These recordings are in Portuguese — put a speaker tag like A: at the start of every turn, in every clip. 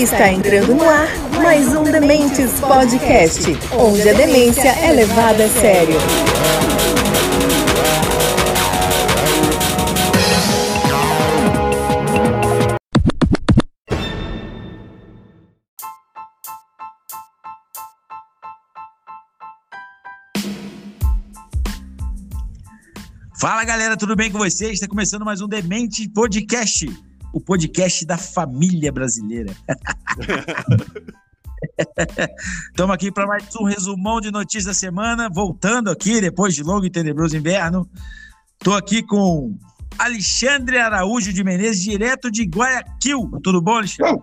A: Está entrando no ar mais um Dementes Podcast, onde a demência é levada a sério.
B: Fala galera, tudo bem com vocês? Está começando mais um Demente Podcast, o podcast da família brasileira. Estamos aqui para mais um resumão de notícias da semana, voltando aqui depois de longo e tenebroso inverno. Estou aqui com Alexandre Araújo de Menezes, direto de Guayaquil. Tudo bom, Alexandre?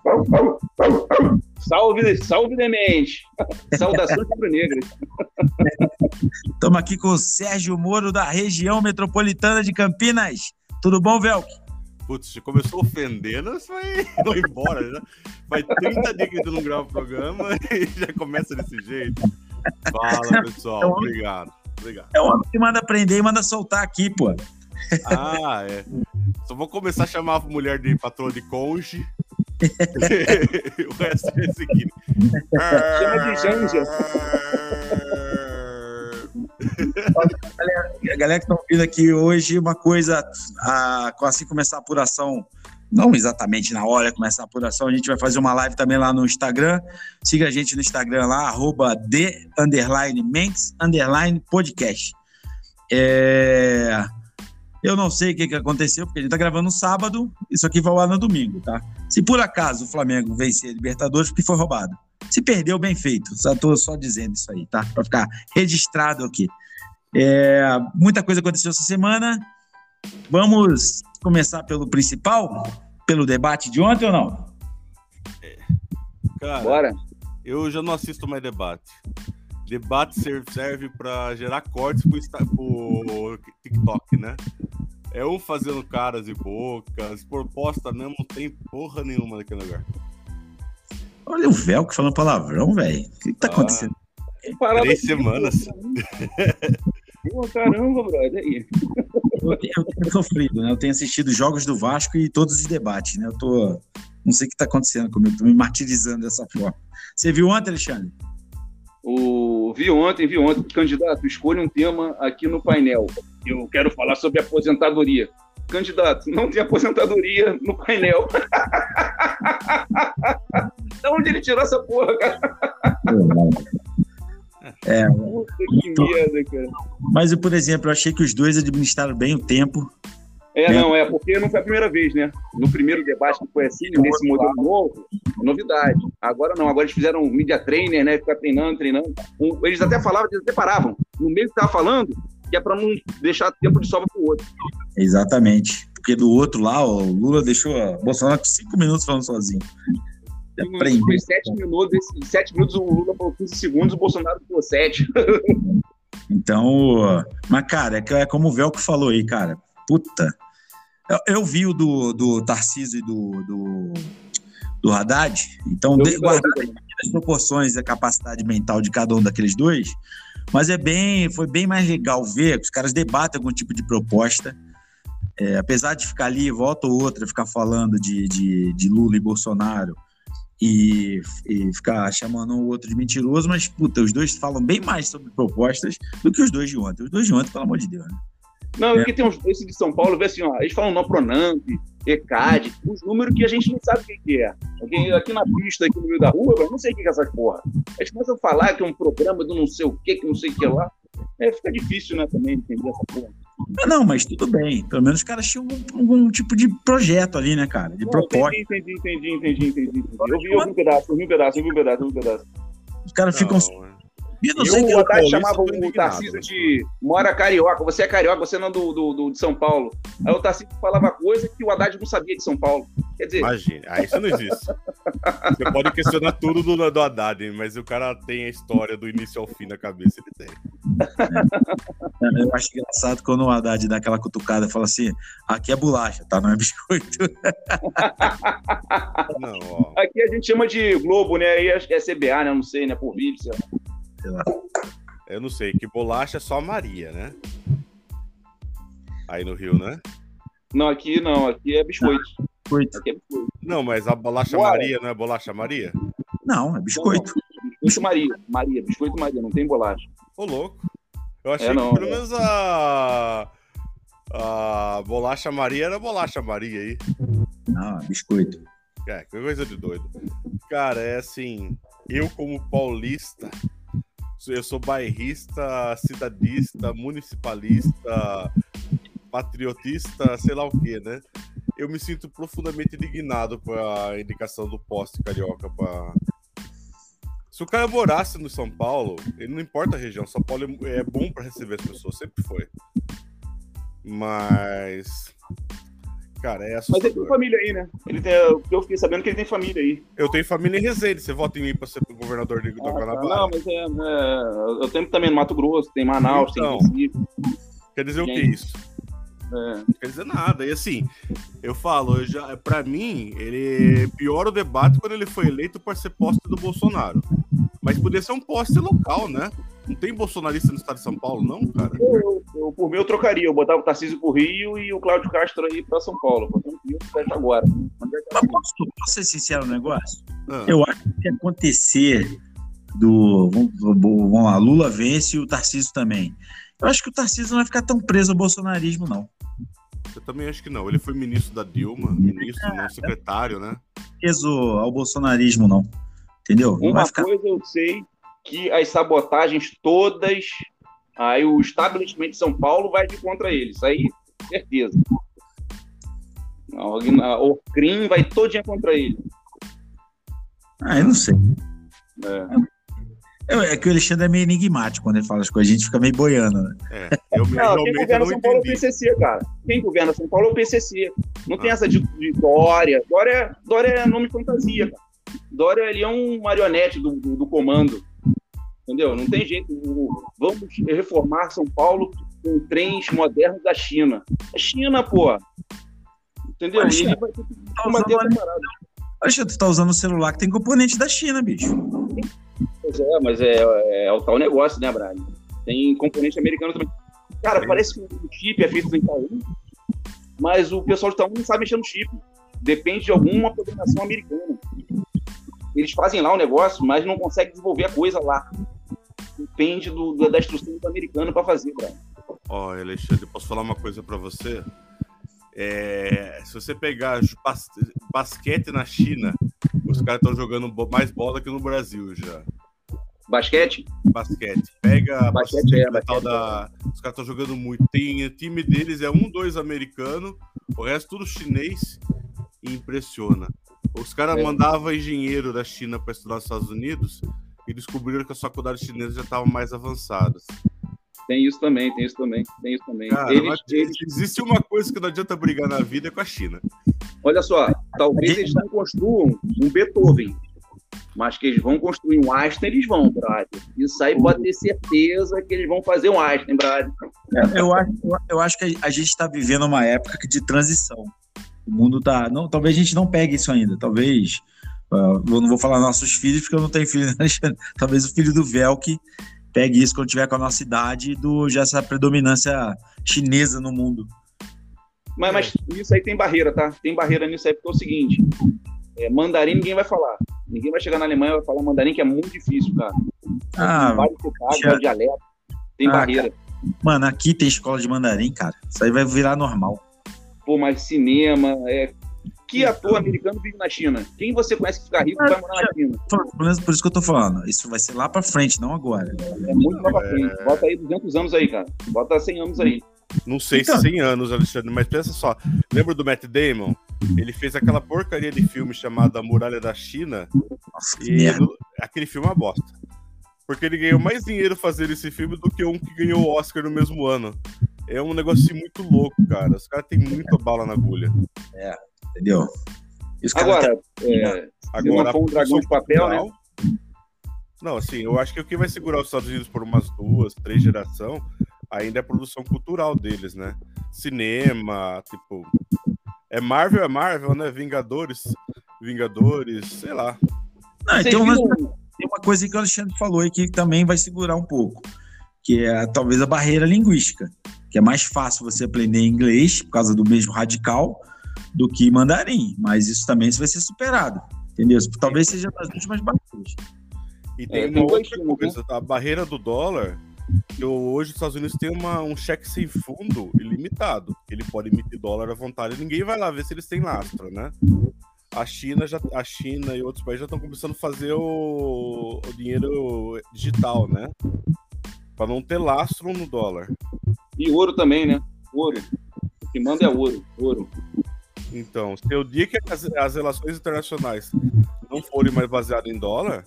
C: Salve, salve, demente! Saudações rubro-negras.
B: Estamos aqui com o Sérgio Moro, da região metropolitana de Campinas. Tudo bom, Velk?
D: Putz, já começou ofendendo, você vai, vai embora. Já. Faz 30 dias que tu não grava o programa e já começa desse jeito. Fala, pessoal.
B: Então,
D: Obrigado. Obrigado.
B: É o homem que manda prender e manda soltar aqui, pô.
D: Ah, é. Só vou começar a chamar a mulher de patroa de conge. o resto é seguinte.
C: Chama de Janja.
B: A galera que está ouvindo aqui hoje, uma coisa, a, assim começar a apuração, não exatamente na hora começar a apuração, a gente vai fazer uma live também lá no Instagram. Siga a gente no Instagram lá, arroba de underline podcast. É... Eu não sei o que, que aconteceu, porque a gente tá gravando no sábado, isso aqui vai ar no domingo, tá? Se por acaso o Flamengo vencer a Libertadores, porque foi roubado. Se perdeu, bem feito. Só tô só dizendo isso aí, tá? Para ficar registrado aqui. É, muita coisa aconteceu essa semana. Vamos começar pelo principal, pelo debate de ontem ou não?
D: Cara,
C: Bora.
D: eu já não assisto mais debate. Debate serve, serve para gerar cortes pro, Insta- pro TikTok, né? É um fazendo caras e bocas, proposta mesmo, não tem porra nenhuma naquele lugar.
B: Olha o Velcro falando palavrão, velho. O que, que tá
D: Ah.
B: acontecendo?
C: Parada
D: Três semanas.
C: Pô, caramba, brother. Aí.
B: Eu, tenho- eu tenho sofrido, né? Eu tenho assistido jogos do Vasco e todos os debates, né? Eu tô. Não sei o que tá acontecendo comigo, tô me martirizando dessa forma. Você viu ontem, Alexandre?
C: O... Vi ontem, vi ontem. Candidato, escolha um tema aqui no painel. Eu quero falar sobre aposentadoria. Candidato, não tem aposentadoria no painel. da onde ele tirou essa porra, cara?
B: É,
C: Puta que merda, cara.
B: mas, eu, por exemplo, eu achei que os dois administraram bem o tempo.
C: É, não, é porque não foi a primeira vez, né? No primeiro debate que foi assim, nesse modelo novo, novidade. Agora não, agora eles fizeram um media trainer, né? Ficar treinando, treinando. Um- Eles até falavam, eles até paravam. No meio que tava falando, que é pra não deixar tempo de sobra pro outro.
B: Exatamente. Porque do outro lá, o Lula deixou o Bolsonaro com cinco minutos falando sozinho. Aprendeu.
C: Foi sete minutos, esses sete minutos o Lula falou 15 segundos, o Bolsonaro ficou sete.
B: Então, mas, cara, é é como o Velco falou aí, cara. Puta. Eu, eu vi o do, do Tarcísio e do, do, do Haddad. Então,
C: também.
B: as proporções da capacidade mental de cada um daqueles dois. Mas é bem, foi bem mais legal ver que os caras debatem algum tipo de proposta. É, apesar de ficar ali, volta ou outra, ficar falando de, de, de Lula e Bolsonaro e, e ficar chamando um ou outro de mentiroso, mas, puta, os dois falam bem mais sobre propostas do que os dois de ontem. Os dois de ontem, pelo amor de Deus, né?
C: Não,
B: É.
C: porque tem uns esse de São Paulo, vê assim, ó, eles falam no Pronamp, ECAD, uns números que a gente não sabe o que, que é. Aqui, aqui na pista, aqui no meio da rua, eu não sei o que, é essas porra. Eles começam a falar que é um programa do não sei o que, que não sei o que lá. É, fica difícil, né, também, entender essa porra.
B: Mas Não, mas tudo bem. Pelo menos os caras tinham algum, algum tipo de projeto ali, né, cara? De
C: Não,
B: proposta.
C: Entendi, entendi, entendi, entendi, entendi. Eu vi, eu vi um pedaço, eu vi um pedaço, eu vi um pedaço, eu vi um pedaço.
B: Os caras ficam.
D: É.
B: Eu não
C: E
B: sei
C: o
B: que
C: Haddad
D: paulista,
C: chamava o Tarcísio de mora carioca, você é carioca, você não é do, do, do- de São Paulo. Aí o Tarcísio falava coisa que o Haddad não sabia de São Paulo. Quer dizer,
D: Imagina, ah, isso não existe. Você pode questionar tudo do, do Haddad, mas o cara tem a história do início ao fim na cabeça, ele tem.
B: Eu acho engraçado quando o Haddad dá aquela cutucada e fala assim: aqui é bolacha, tá? Não é biscoito.
D: Não, ó.
C: Aqui a gente chama de Globo, né? Aí acho que é CBA, né? Não sei, né? Por vídeo, sei lá.
B: Sei lá.
D: Eu não sei, que bolacha é só a Maria, né? Aí no Rio, né?
C: Não, aqui não, aqui é biscoito.
B: Biscoito.
C: Aqui é biscoito.
D: Não, mas a bolacha. Maria não é bolacha Maria?
B: Não, é biscoito.
C: Biscoito Maria. Maria, biscoito Maria, não tem bolacha.
D: Ô, louco. Eu achei
C: É, não,
D: que pelo
C: é.
D: menos a. A bolacha Maria era bolacha Maria aí.
B: Não, é biscoito.
D: É, que coisa de doido. Cara, é assim, eu como paulista, eu sou bairrista, cidadista, municipalista, patriotista, sei lá o que, né? Eu me sinto profundamente indignado com a indicação do poste carioca. Se o cara morasse no São Paulo, ele não importa a região, São Paulo é bom pra receber as pessoas, sempre foi. Mas... Cara, é
C: Mas ele tem
D: assustador.
C: família aí, né? Ele tem, eu fiquei sabendo que ele tem família aí.
D: Eu tenho família em Resende. Você vota em mim pra ser governador do
C: Ah, tá.
D: Guanabara?
C: Não, mas é, é, eu tenho também no Mato Grosso, tem Manaus,
D: Então.
C: tem Recife.
D: Quer dizer o que
C: Gente.
D: isso?
C: É.
D: Não quer dizer nada. E assim, eu falo, eu já, pra mim, ele piora o debate quando ele foi eleito para ser poste do Bolsonaro. Mas poderia ser um poste local, né? Não tem bolsonarista no estado de São Paulo, não, cara?
C: Eu, eu, por mim, eu trocaria. Eu botava o Tarcísio pro Rio e o Cláudio Castro aí pra São Paulo. Botando o Rio fecha agora. Onde é tá?
B: Mas posso, posso ser sincero no negócio?
D: Ah,
B: Eu acho que se acontecer do. Vamos, vamos lá, Lula vence e o Tarcísio também. Eu acho que o Tarcísio não vai ficar tão preso ao bolsonarismo, não.
D: eu também acho que não. Ele foi ministro da Dilma, ministro, não secretário, né?
B: Preso ao bolsonarismo, não. Entendeu? Não vai
C: Uma
B: ficar.
C: coisa eu sei que as sabotagens todas, aí o estabelecimento de São Paulo vai de contra ele. Isso aí, certeza. O crime vai todinha contra ele.
B: Ah, eu não sei.
C: É.
B: É, é que o Alexandre é meio enigmático quando ele fala as coisas, a gente fica meio boiando. né?
D: É, eu me-
C: Não, quem
D: realmente
C: governa
D: não
C: São Paulo é o
D: entendi.
C: PCC, cara. Quem governa São Paulo é o PCC. Não tem
D: Ah.
C: essa de, de Dória. Dória. Dória é nome de fantasia, cara. Dória ele é um marionete do, do, do comando. Entendeu? Não tem jeito. Vamos reformar São Paulo com trens modernos da China. É China, pô. Entendeu? E
B: Alexandre,
C: ele vai ter que
B: Tá usando,
C: essa parada.
B: Alexandre, tu tá usando um celular que tem componente da China, bicho.
C: Pois é, mas é, é, o tal negócio, né, Braga? Tem componente americano também. Cara, parece que o chip é feito em Itaú, mas o pessoal de Itaú não sabe mexer no chip. Depende de alguma programação americana. Eles fazem lá o negócio, mas não conseguem desenvolver a coisa lá. Depende do, da instrução do americano para fazer, Braga.
D: Ó, Alexandre, posso falar uma coisa pra você? É, se você pegar bas- basquete na China, os caras estão jogando mais bola que no Brasil já.
C: Basquete?
D: Basquete. Pega
C: Basquete
D: basquete,
C: é,
D: tal
C: basquete
D: da. Os caras estão jogando muito. Tem time deles é um, dois americano, o resto tudo chinês e impressiona. Os caras
C: É.
D: mandavam engenheiro da China para estudar nos Estados Unidos e descobriram que as faculdades chinesas já estavam mais avançadas.
C: Tem isso também, tem isso também, tem isso também.
D: Cara,
C: eles,
D: mas
C: eles-
D: existe uma coisa que não adianta brigar na vida é com a China.
C: olha só, talvez eles não construam um Beethoven, mas que eles vão construir um Einstein, eles vão, brother. Isso aí pode ter certeza que eles vão fazer um Einstein, brother.
B: Eu acho, eu acho que a gente está vivendo uma época de transição. O mundo tá. Não, talvez a gente não pegue isso ainda. Talvez. Ah, eu não vou falar nossos filhos, porque eu não tenho filho. né, Alexandre? Talvez o filho do Velk pegue isso quando tiver com a nossa idade, do, já essa predominância chinesa no mundo.
C: Mas, mas isso aí tem barreira, tá? Tem barreira nisso aí, porque é o seguinte: é, mandarim ninguém vai falar. Ninguém vai chegar na Alemanha e vai falar mandarim, que é muito difícil, cara.
B: Ah,
C: Tem vários sotaques,
B: já-
C: vários dialetos. Tem
B: Ah,
C: barreira.
B: mano, aqui tem escola de mandarim, cara. Isso aí vai virar normal.
C: Pô, mas cinema. É... Que ator americano vive na China? Quem você conhece que fica rico vai morar na China?
B: Por isso que eu tô falando. Isso vai ser lá pra frente, não agora.
C: É muito lá pra frente. Bota aí 200 anos aí, cara. Bota 100 anos aí.
D: Não sei
B: Então.
D: se 100 anos, Alexandre, mas pensa só. Lembra do Matt Damon? Ele fez aquela porcaria de filme chamado A Muralha da China.
B: Nossa, que
D: E
B: merda.
D: no- aquele filme é uma bosta. Porque ele ganhou mais dinheiro fazendo esse filme do que um que ganhou o Oscar no mesmo ano. É um negócio muito louco, cara. Os caras têm muita bala na agulha.
B: Entendeu? Caras
C: Agora, é, se não for um dragão de papel, né?
D: Não, assim, eu acho que o que vai segurar os Estados Unidos por umas duas, três gerações ainda é a produção cultural deles, né? Cinema, tipo. É Marvel, é Marvel, né? Vingadores, Vingadores, sei lá.
B: Não,
C: vocês
B: tem, uma, tem uma coisa que o Alexandre falou aí que também vai segurar um pouco, que é talvez a barreira linguística, que é mais fácil você aprender inglês, por causa do mesmo radical, do que mandarim, mas isso também vai ser superado, entendeu? Talvez seja das últimas barreiras.
D: E tem é, uma outra coisa, tá? a barreira do dólar, que hoje os Estados Unidos tem uma, um cheque sem fundo ilimitado. Ele pode emitir dólar à vontade, ninguém vai lá ver se eles têm lastro, né? A China, já, a China e outros países já estão começando a fazer o, o dinheiro digital, né? Para não ter lastro no dólar.
C: E ouro também, né? Ouro. O que manda é ouro. Ouro.
D: Então, se o dia que as, as relações internacionais não forem mais baseadas em dólar,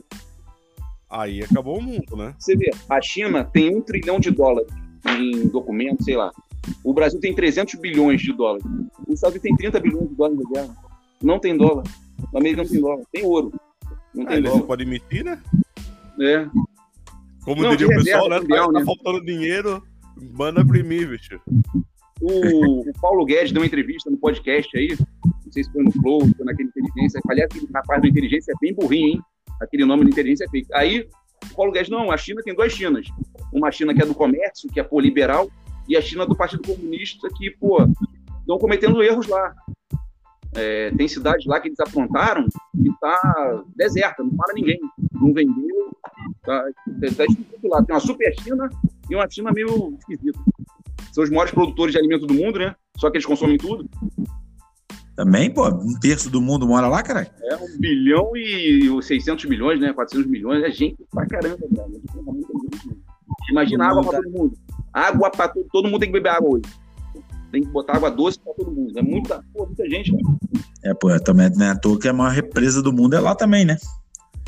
D: aí acabou o mundo, né?
C: Você vê, a China tem um trilhão de dólares em documentos, sei lá. O Brasil tem 300 bilhões de dólares. O Estados Unidos tem 30 bilhões de dólares de guerra. Não tem dólar. O América não tem dólar. Tem ouro. Não tem ah,
D: dólar. Eles podem emitir, né?
C: É.
D: Como não, diria o pessoal, né? Mundial, tá, tá né? faltando dinheiro, manda imprimir, bicho.
C: O, o, Paulo Guedes deu uma entrevista no podcast aí, não sei se foi no Flow, foi naquele Inteligência. Aliás, aquele rapaz do Inteligência é bem burrinho, hein? Aquele nome do Inteligência é fake. Aí, o Paulo Guedes, não, a China tem duas Chinas. Uma China que é do comércio, que é pô, liberal, e a China do Partido Comunista, que, pô, estão cometendo erros lá. É, tem cidades lá que eles aprontaram que tá deserta, não para ninguém. Não vendeu, tá, tá lá. Tem uma super China e uma China meio esquisita. São os maiores produtores de alimentos do mundo, né? Só que eles consomem tudo.
B: Também, pô, um terço do mundo mora lá, cara.
C: É, um bilhão e 600 milhões, né? 400 milhões. É gente pra caramba, cara. Imagina água pra todo mundo. Água pra todo, todo mundo tem que beber água hoje. Tem que botar água doce pra todo mundo. É muita, pô, muita gente, cara.
B: É, pô, também não é à toa que a maior represa do mundo é lá também, né?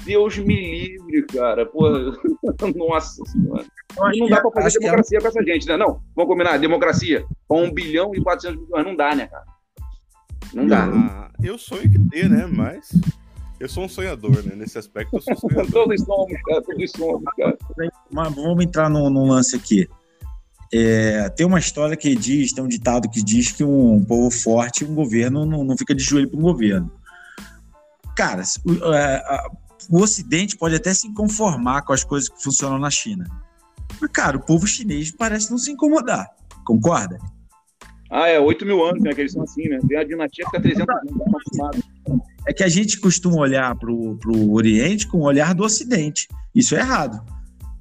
C: Deus me livre, cara. Pô, nossa senhora. Não dá pra fazer democracia é... com essa gente, né? Não, vamos combinar. Democracia com 1 bilhão e 400 milhões não dá, né, cara? Não dá.
D: Ah, eu sonho que ter, né? Mas eu sou um sonhador, né? Nesse aspecto, eu sou um sonhador.
C: todos somos, cara. Todos somos, cara.
B: Mas vamos entrar num, num lance aqui. É, tem uma história que diz, tem um ditado que diz que um povo forte, um governo não, não fica de joelho para um governo. Cara, o, Ocidente pode até se conformar com as coisas que funcionam na China. Mas, cara, o povo chinês parece não se incomodar. Concorda?
C: Ah, é, 8 mil anos, né? Que eles são assim, né? Tem a dinastia que fica 300 anos,
B: É que a gente costuma olhar para o Oriente com o olhar do Ocidente. Isso é errado.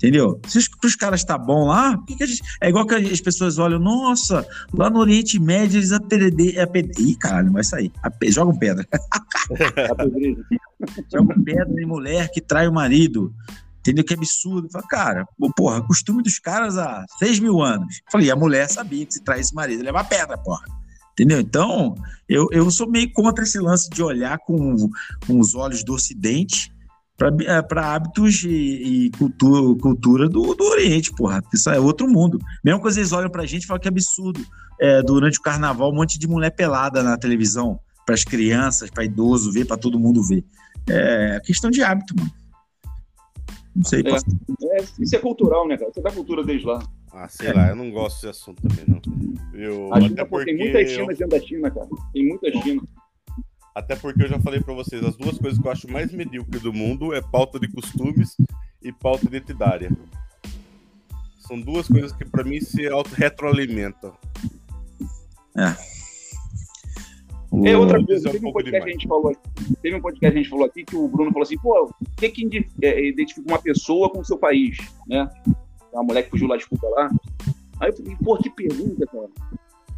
B: Entendeu? Se os caras tá bom lá, por que, que a gente. É igual que as pessoas olham, nossa, lá no Oriente Médio eles apedrejam. Aped... Ih, caralho, não vai sair. Ape... Jogam pedra. Jogam pedra em mulher que trai o marido. Entendeu? Que absurdo. Fala, cara, porra, costume dos caras há 6 mil anos. Falei, a mulher sabia que se traísse o marido, leva pedra, porra. Entendeu? Então, eu, eu sou meio contra esse lance de olhar com, com os olhos do Ocidente para é, hábitos e, e, cultura, cultura do, do Oriente, porra. Isso é outro mundo. Mesmo quando eles olham pra gente e falam que é absurdo. É, durante o carnaval, um monte de mulher pelada na televisão, para as crianças, para idoso ver, para todo mundo ver. É questão de hábito, mano. Não sei.
C: É, é, isso é cultural, né, cara? Isso é da cultura deles lá.
D: Ah, sei é. lá, eu não gosto desse assunto também, não. Eu,
C: a China, porque... tem muita China dentro da China, cara. Tem muita China.
D: Até porque eu já falei para vocês, as duas coisas que eu acho mais medíocre do mundo é pauta de costumes e pauta identitária. São duas coisas que para mim se auto-retroalimentam.
C: É. É outra coisa, teve um, podcast que a gente falou, teve um podcast que a gente falou aqui que o Bruno falou assim, pô, o que que é, identifica uma pessoa com o seu país, né? Uma mulher que fugiu lá de Cuba lá. Aí eu falei, pô, que pergunta, cara.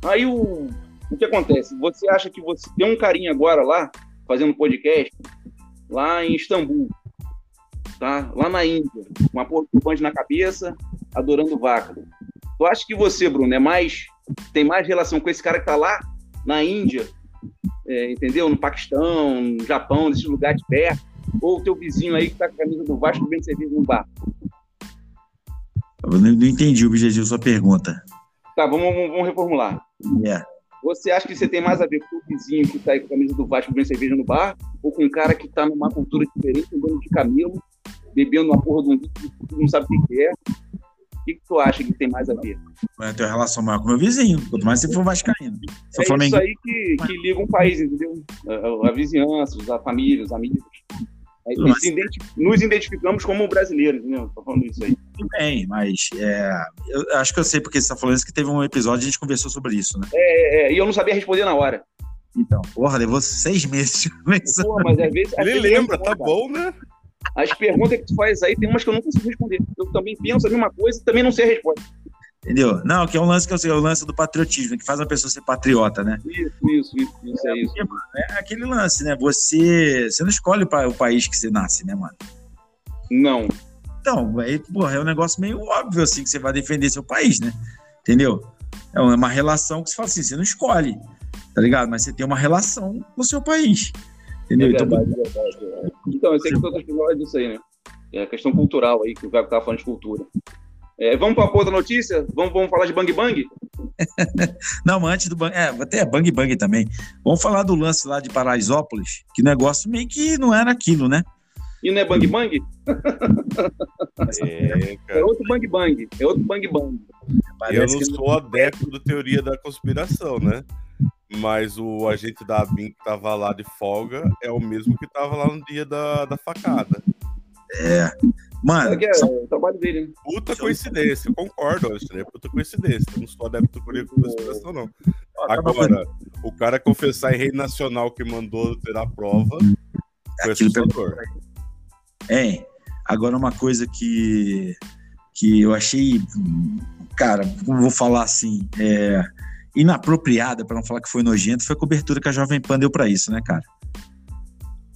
C: Aí o o que acontece? Você acha que você tem um carinha agora lá, fazendo podcast, lá em Istambul, tá? Lá na Índia, com uma porra de na cabeça, adorando vaca. Tu acha que você, Bruno, é mais tem mais relação com esse cara que tá lá na Índia, é, entendeu? No Paquistão, no Japão, nesses lugares perto, ou o teu vizinho aí que tá com a camisa do Vasco bem servido no bar?
B: Eu não entendi o objetivo da sua pergunta.
C: Tá, vamos, vamos reformular.
B: Yeah.
C: Você acha que você tem mais a ver com o vizinho que está aí com a camisa do Vasco bebendo cerveja no bar, ou com um cara que está numa cultura diferente, andando de camelo, bebendo uma porra de um que não sabe o que é? O que, que tu acha que tem mais a ver?
B: Eu tenho relação maior com o meu vizinho, quanto mais se for vascaíno.
C: é isso aí que, que liga um país, entendeu? A, a vizinhança, a família, os amigos. Nos, nos identificamos como brasileiros, né? Tô falando isso aí.
B: Tudo bem, mas é, eu acho que eu sei porque você está falando isso, que teve um episódio e a gente conversou sobre isso, né?
C: É, é, e eu não sabia responder na hora.
B: Então, porra, levou seis meses.
C: Pô, mas às vezes.
D: Ele lembra, tá bom, né?
C: As perguntas que tu faz aí, tem umas que eu não consigo responder. Eu também penso a mesma coisa e também não sei a resposta.
B: Entendeu? Não, que é um lance que eu sei, é o lance do patriotismo, que faz uma pessoa ser patriota, né?
C: Isso, isso, isso, isso é isso.
B: É aquele lance, né? Você, você não escolhe o país que você nasce, né, mano?
C: Não.
B: Então, aí, porra, é um negócio meio óbvio, assim, que você vai defender seu país, né? Entendeu? É uma relação que você fala assim, você não escolhe, tá ligado? Mas você tem uma relação com o seu país. Entendeu?
C: É verdade, então, é verdade. É. então, eu sei que todas as disso aí, né? É a questão cultural aí, que o Gabi tava falando de cultura. É, vamos para a outra notícia? Vamos, vamos falar de Bang Bang?
B: não, mas antes do Bang. É, até Bang Bang também. Vamos falar do lance lá de Paraisópolis, que negócio meio que não era aquilo, né?
C: E não é Bang Bang? é, é, outro Bang Bang. É outro Bang Bang.
D: Parece Eu não sou adepto da teoria da conspiração, né? Mas o agente da ABIN que tava lá de folga é o mesmo que tava lá no dia da, da facada.
B: É. Mano.
C: É, é só... o trabalho dele, né?
D: Puta coincidência, eu concordo, Alexandre. É puta coincidência. Não sou adepto da conspiração, não. Agora, o cara confessar em rede nacional que mandou ter a prova foi assustador.
B: É, agora uma coisa que, que eu achei, cara, como vou falar assim, é, inapropriada, para não falar que foi nojento, foi a cobertura que a Jovem Pan deu para isso, né, cara?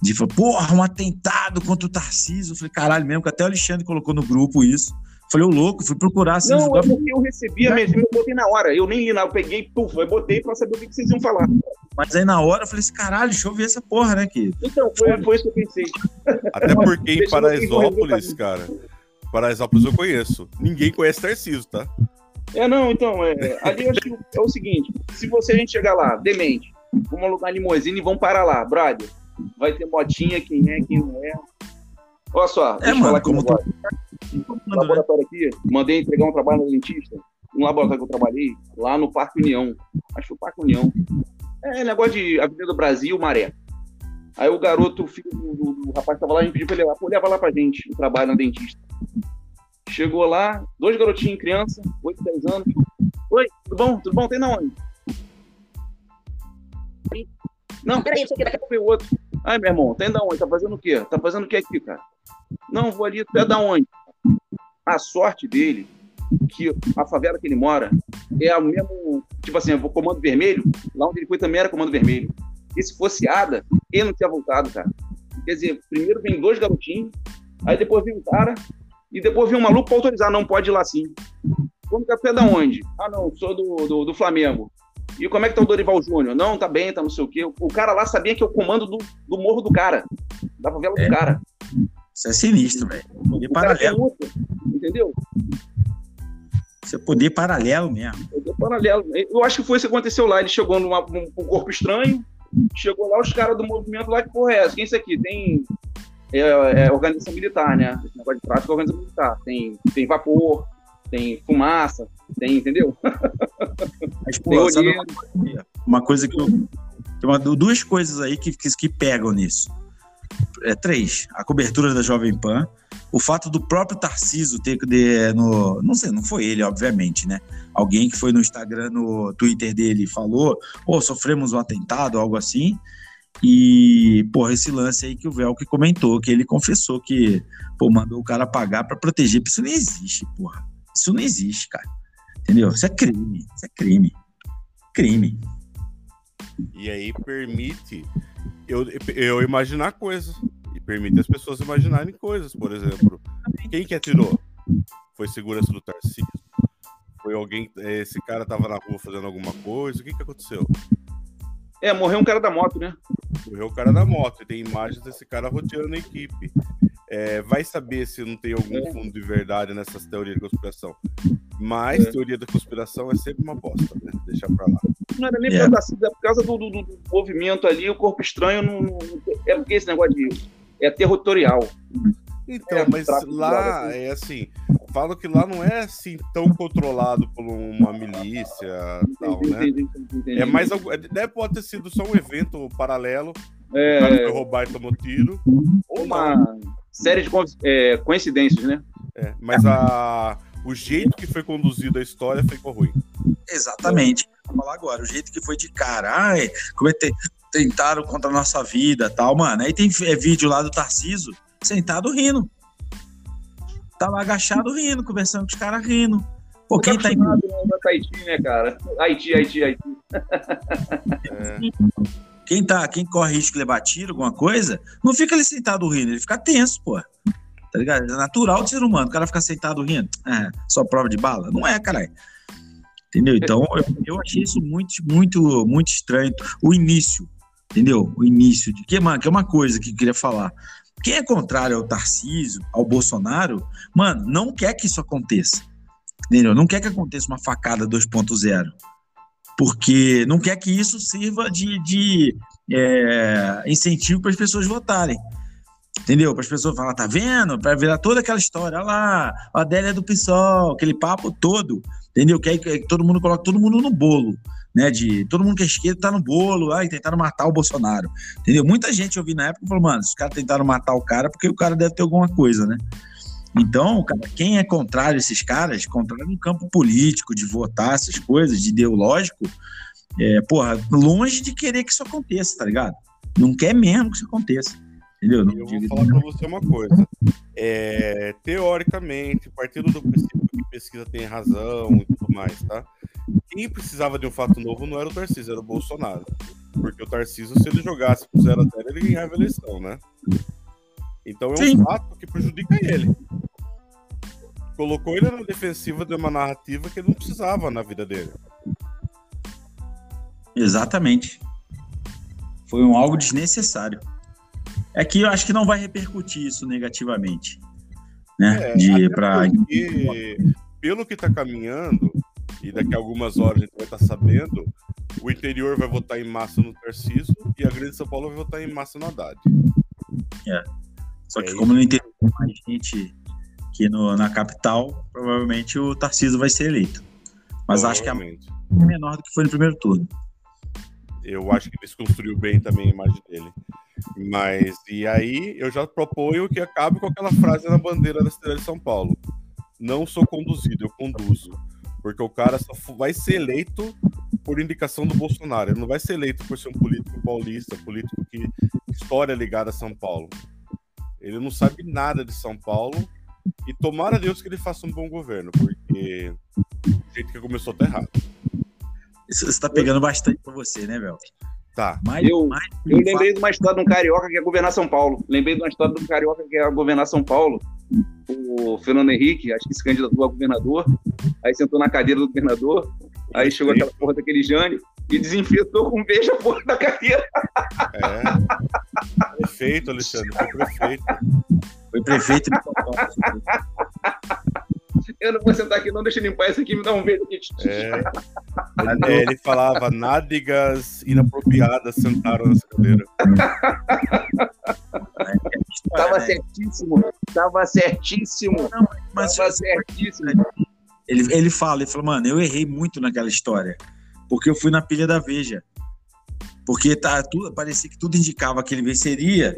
B: De falar, porra, um atentado contra o Tarcísio. Eu falei, caralho, mesmo que até o Alexandre colocou no grupo isso. Falei, ô louco, fui procurar assim.
C: Não, é porque eu recebi a mesmo, eu botei na hora. Eu nem li nada, eu peguei, puf, eu botei pra saber o que vocês iam falar.
B: Mas aí na hora eu falei assim, caralho, deixa eu ver essa porra, né,
C: que Então, foi, foi isso que eu pensei.
D: Até porque em Paraisópolis, cara, Paraisópolis eu conheço. Ninguém conhece Tarcísio, tá?
C: É, não, então, é, ali eu acho que é o seguinte, se você a gente chegar lá, demente, vamos alugar limousine e vamos parar lá, brother, vai ter motinha, quem é, quem não é. Olha só,
B: é, deixa eu falar aqui como.
C: Um laboratório aqui, mandei entregar um trabalho no dentista, um laboratório que eu trabalhei, lá no Parque União, acho que foi o Parque União. É negócio de Avenida Brasil, Maré. Aí o garoto, o filho do, do, do rapaz que tava lá, me pediu pra levar, pô, leva lá pra gente, o trabalho no dentista. Chegou lá, dois garotinhos, criança, 8, 10 anos. Oi, tudo bom? Tudo bom? Tem na onde? Não, peraí, isso aqui daqui a pouco o outro. Ai, meu irmão, tem da onde? Tá fazendo o quê? Tá fazendo o que aqui, cara? Não, vou ali, até da onde? A sorte dele, que a favela que ele mora é o mesmo, tipo assim, o Comando Vermelho, lá onde ele foi também era Comando Vermelho. E se fosse Ada, ele não tinha voltado, cara. Quer dizer, primeiro vem dois garotinhos, aí depois vem um cara, e depois vem um maluco para autorizar, não pode ir lá sim. Como café da onde? Ah, não, sou do, do, do, Flamengo. E como é que tá o Dorival Júnior? Não, tá bem, tá não sei o quê. O cara lá sabia que é o comando do, do morro do cara, da favela é. do cara.
B: Isso é sinistro, velho. Poder paralelo.
C: Entendeu?
B: Isso é poder paralelo mesmo.
C: Poder paralelo. Eu acho que foi isso que aconteceu lá. Ele chegou numa, num, num corpo estranho, chegou lá, os caras do movimento lá, que porra é essa? Quem é isso aqui? Tem é, é organização militar, né? Esse negócio de tráfico é organização militar. Tem, tem vapor, tem fumaça, tem, entendeu?
B: Mas, pô, uma, uma, coisa que eu. Tem uma, duas coisas aí que, que, que pegam nisso. É, três. A cobertura da Jovem Pan. O fato do próprio Tarciso ter de, no. Não sei, não foi ele, obviamente, né? Alguém que foi no Instagram, no Twitter dele falou, ou oh, sofremos um atentado, algo assim. E, porra, esse lance aí que o Velk comentou, que ele confessou que, pô, mandou o cara pagar para proteger. Isso não existe, porra. Isso não existe, cara. Entendeu? Isso é crime. Isso é crime. Crime.
D: E aí permite eu, eu imaginar coisas. E permite as pessoas imaginarem coisas. Por exemplo, quem que atirou? Foi segurança do Tarcísio? Foi alguém. Esse cara tava na rua fazendo alguma coisa? O que que aconteceu?
C: É, morreu um cara da moto, né?
D: Morreu o cara da moto. E tem imagens desse cara roteando a equipe. É, vai saber se não tem algum é. fundo de verdade nessas teorias de conspiração. Mas é. teoria da conspiração é sempre uma bosta, né? Deixar pra lá.
C: Não era nem yeah. por, é por causa do, do, do, movimento ali, o corpo estranho não, não, é porque esse negócio de. É territorial.
D: Então, é, mas lá assim. é assim, falo que lá não é assim tão controlado por uma milícia tal, né? É mais é, pode ter sido só um evento paralelo. É, o cara foi roubar e tomou tiro.
C: Ou uma não. série de é, coincidências, né?
D: É, mas a, o jeito que foi conduzido a história ficou ruim.
B: Exatamente. Vou falar agora, o jeito que foi de cara. Ai, cometer. tentaram contra a nossa vida tal, mano. Aí tem é, vídeo lá do Tarciso sentado rindo. Tá lá agachado rindo, conversando com os caras rindo. Pô, quem tá em.
C: Né, Haiti, né, cara? Haiti, Haiti, Haiti.
B: É. Quem, tá, quem corre risco de levar tiro, alguma coisa, não fica ali sentado rindo, ele fica tenso, pô. Tá ligado? É natural do ser humano. O cara ficar sentado rindo. É, só prova de bala? Não é, caralho. Entendeu? Então, eu, achei isso muito, muito, muito estranho. O início, entendeu? O início de que, mano, que é uma coisa que eu queria falar. Quem é contrário ao Tarcísio, ao Bolsonaro, mano, não quer que isso aconteça. Entendeu? Não quer que aconteça uma facada 2.0. Porque não quer que isso sirva de, de é, incentivo para as pessoas votarem. Entendeu? Para as pessoas falar, tá vendo? Para virar toda aquela história, olha lá, a Adélia é do PSOL, aquele papo todo, entendeu? Que aí que todo mundo coloca todo mundo no bolo, né? De todo mundo que é esquerda tá no bolo, ai, tentaram matar o Bolsonaro, entendeu? Muita gente ouvi na época falou, mano, os caras tentaram matar o cara porque o cara deve ter alguma coisa, né? Então, cara, quem é contrário a esses caras, contrário no campo político, de votar essas coisas, de ideológico, é, porra, longe de querer que isso aconteça, tá ligado? Não quer mesmo que isso aconteça. Entendeu?
D: Não eu vou falar para você uma coisa. É, teoricamente, partindo do princípio que pesquisa tem razão e tudo mais, tá? Quem precisava de um fato novo não era o Tarcísio, era o Bolsonaro. Porque o Tarcísio, se ele jogasse pro 0 a 0 ele ganhava a eleição, né? Então é um Sim. fato que prejudica ele. Colocou ele na defensiva de uma narrativa que ele não precisava na vida dele.
B: Exatamente. Foi um algo desnecessário. É que eu acho que não vai repercutir isso negativamente. Né?
D: É, de, pra... porque, pelo que está caminhando, e daqui a algumas horas a gente vai estar tá sabendo, o interior vai votar em massa no Tarciso e a Grande São Paulo vai votar em massa no Haddad.
B: É. Só que é como no interior mais gente que no, na capital, provavelmente o Tarciso vai ser eleito. Mas acho que é menor do que foi no primeiro turno.
D: Eu acho que ele desconstruiu bem também a imagem dele. Mas, e aí, eu já proponho que acabe com aquela frase na bandeira da cidade de São Paulo. Não sou conduzido, eu conduzo. Porque o cara só vai ser eleito por indicação do Bolsonaro. Ele não vai ser eleito por ser um político paulista, político que história ligada a São Paulo. Ele não sabe nada de São Paulo. E tomara Deus que ele faça um bom governo, porque o jeito que começou tá errado.
B: Isso está pegando bastante para você, né, Velk?
C: Tá. Mais, eu, mais eu lembrei de uma história de um carioca que ia governar São Paulo. Lembrei de uma história de um carioca que ia governar São Paulo. O Fernando Henrique, acho que se candidatou a governador. Aí sentou na cadeira do governador. Aí chegou aquela porra daquele Jânio e desinfetou com beijo a porra da cadeira.
D: É. Prefeito, Alexandre. Foi prefeito.
B: Foi prefeito de São Paulo.
C: Eu não vou sentar aqui, não, deixa eu limpar isso aqui, me dá um beijo aqui.
D: É. Ele falava nádegas inapropriadas sentaram nessa cadeira.
C: Tava certíssimo, tava certíssimo. Não, mas tava certíssimo.
B: Ele, ele fala, ele falou, mano, eu errei muito naquela história, porque eu fui na pilha da Veja. Porque tá, tudo, parecia que tudo indicava que ele venceria,